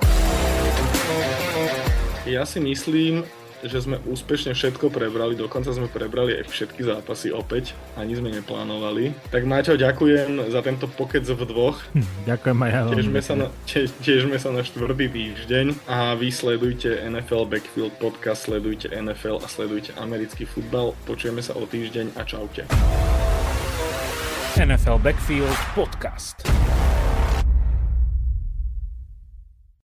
Ja si myslím, že sme úspešne všetko prebrali, dokonca sme prebrali aj všetky zápasy opäť, ani sme neplánovali. Tak Maťo, ďakujem za tento pokec v dvoch. Hm, ďakujem aj ja. Tiežme sa, na, tiežme sa na štvrtý týždeň a vy sledujte NFL Backfield podcast, sledujte NFL a sledujte americký futbal. Počujeme sa o týždeň a čaute. NFL Backfield podcast.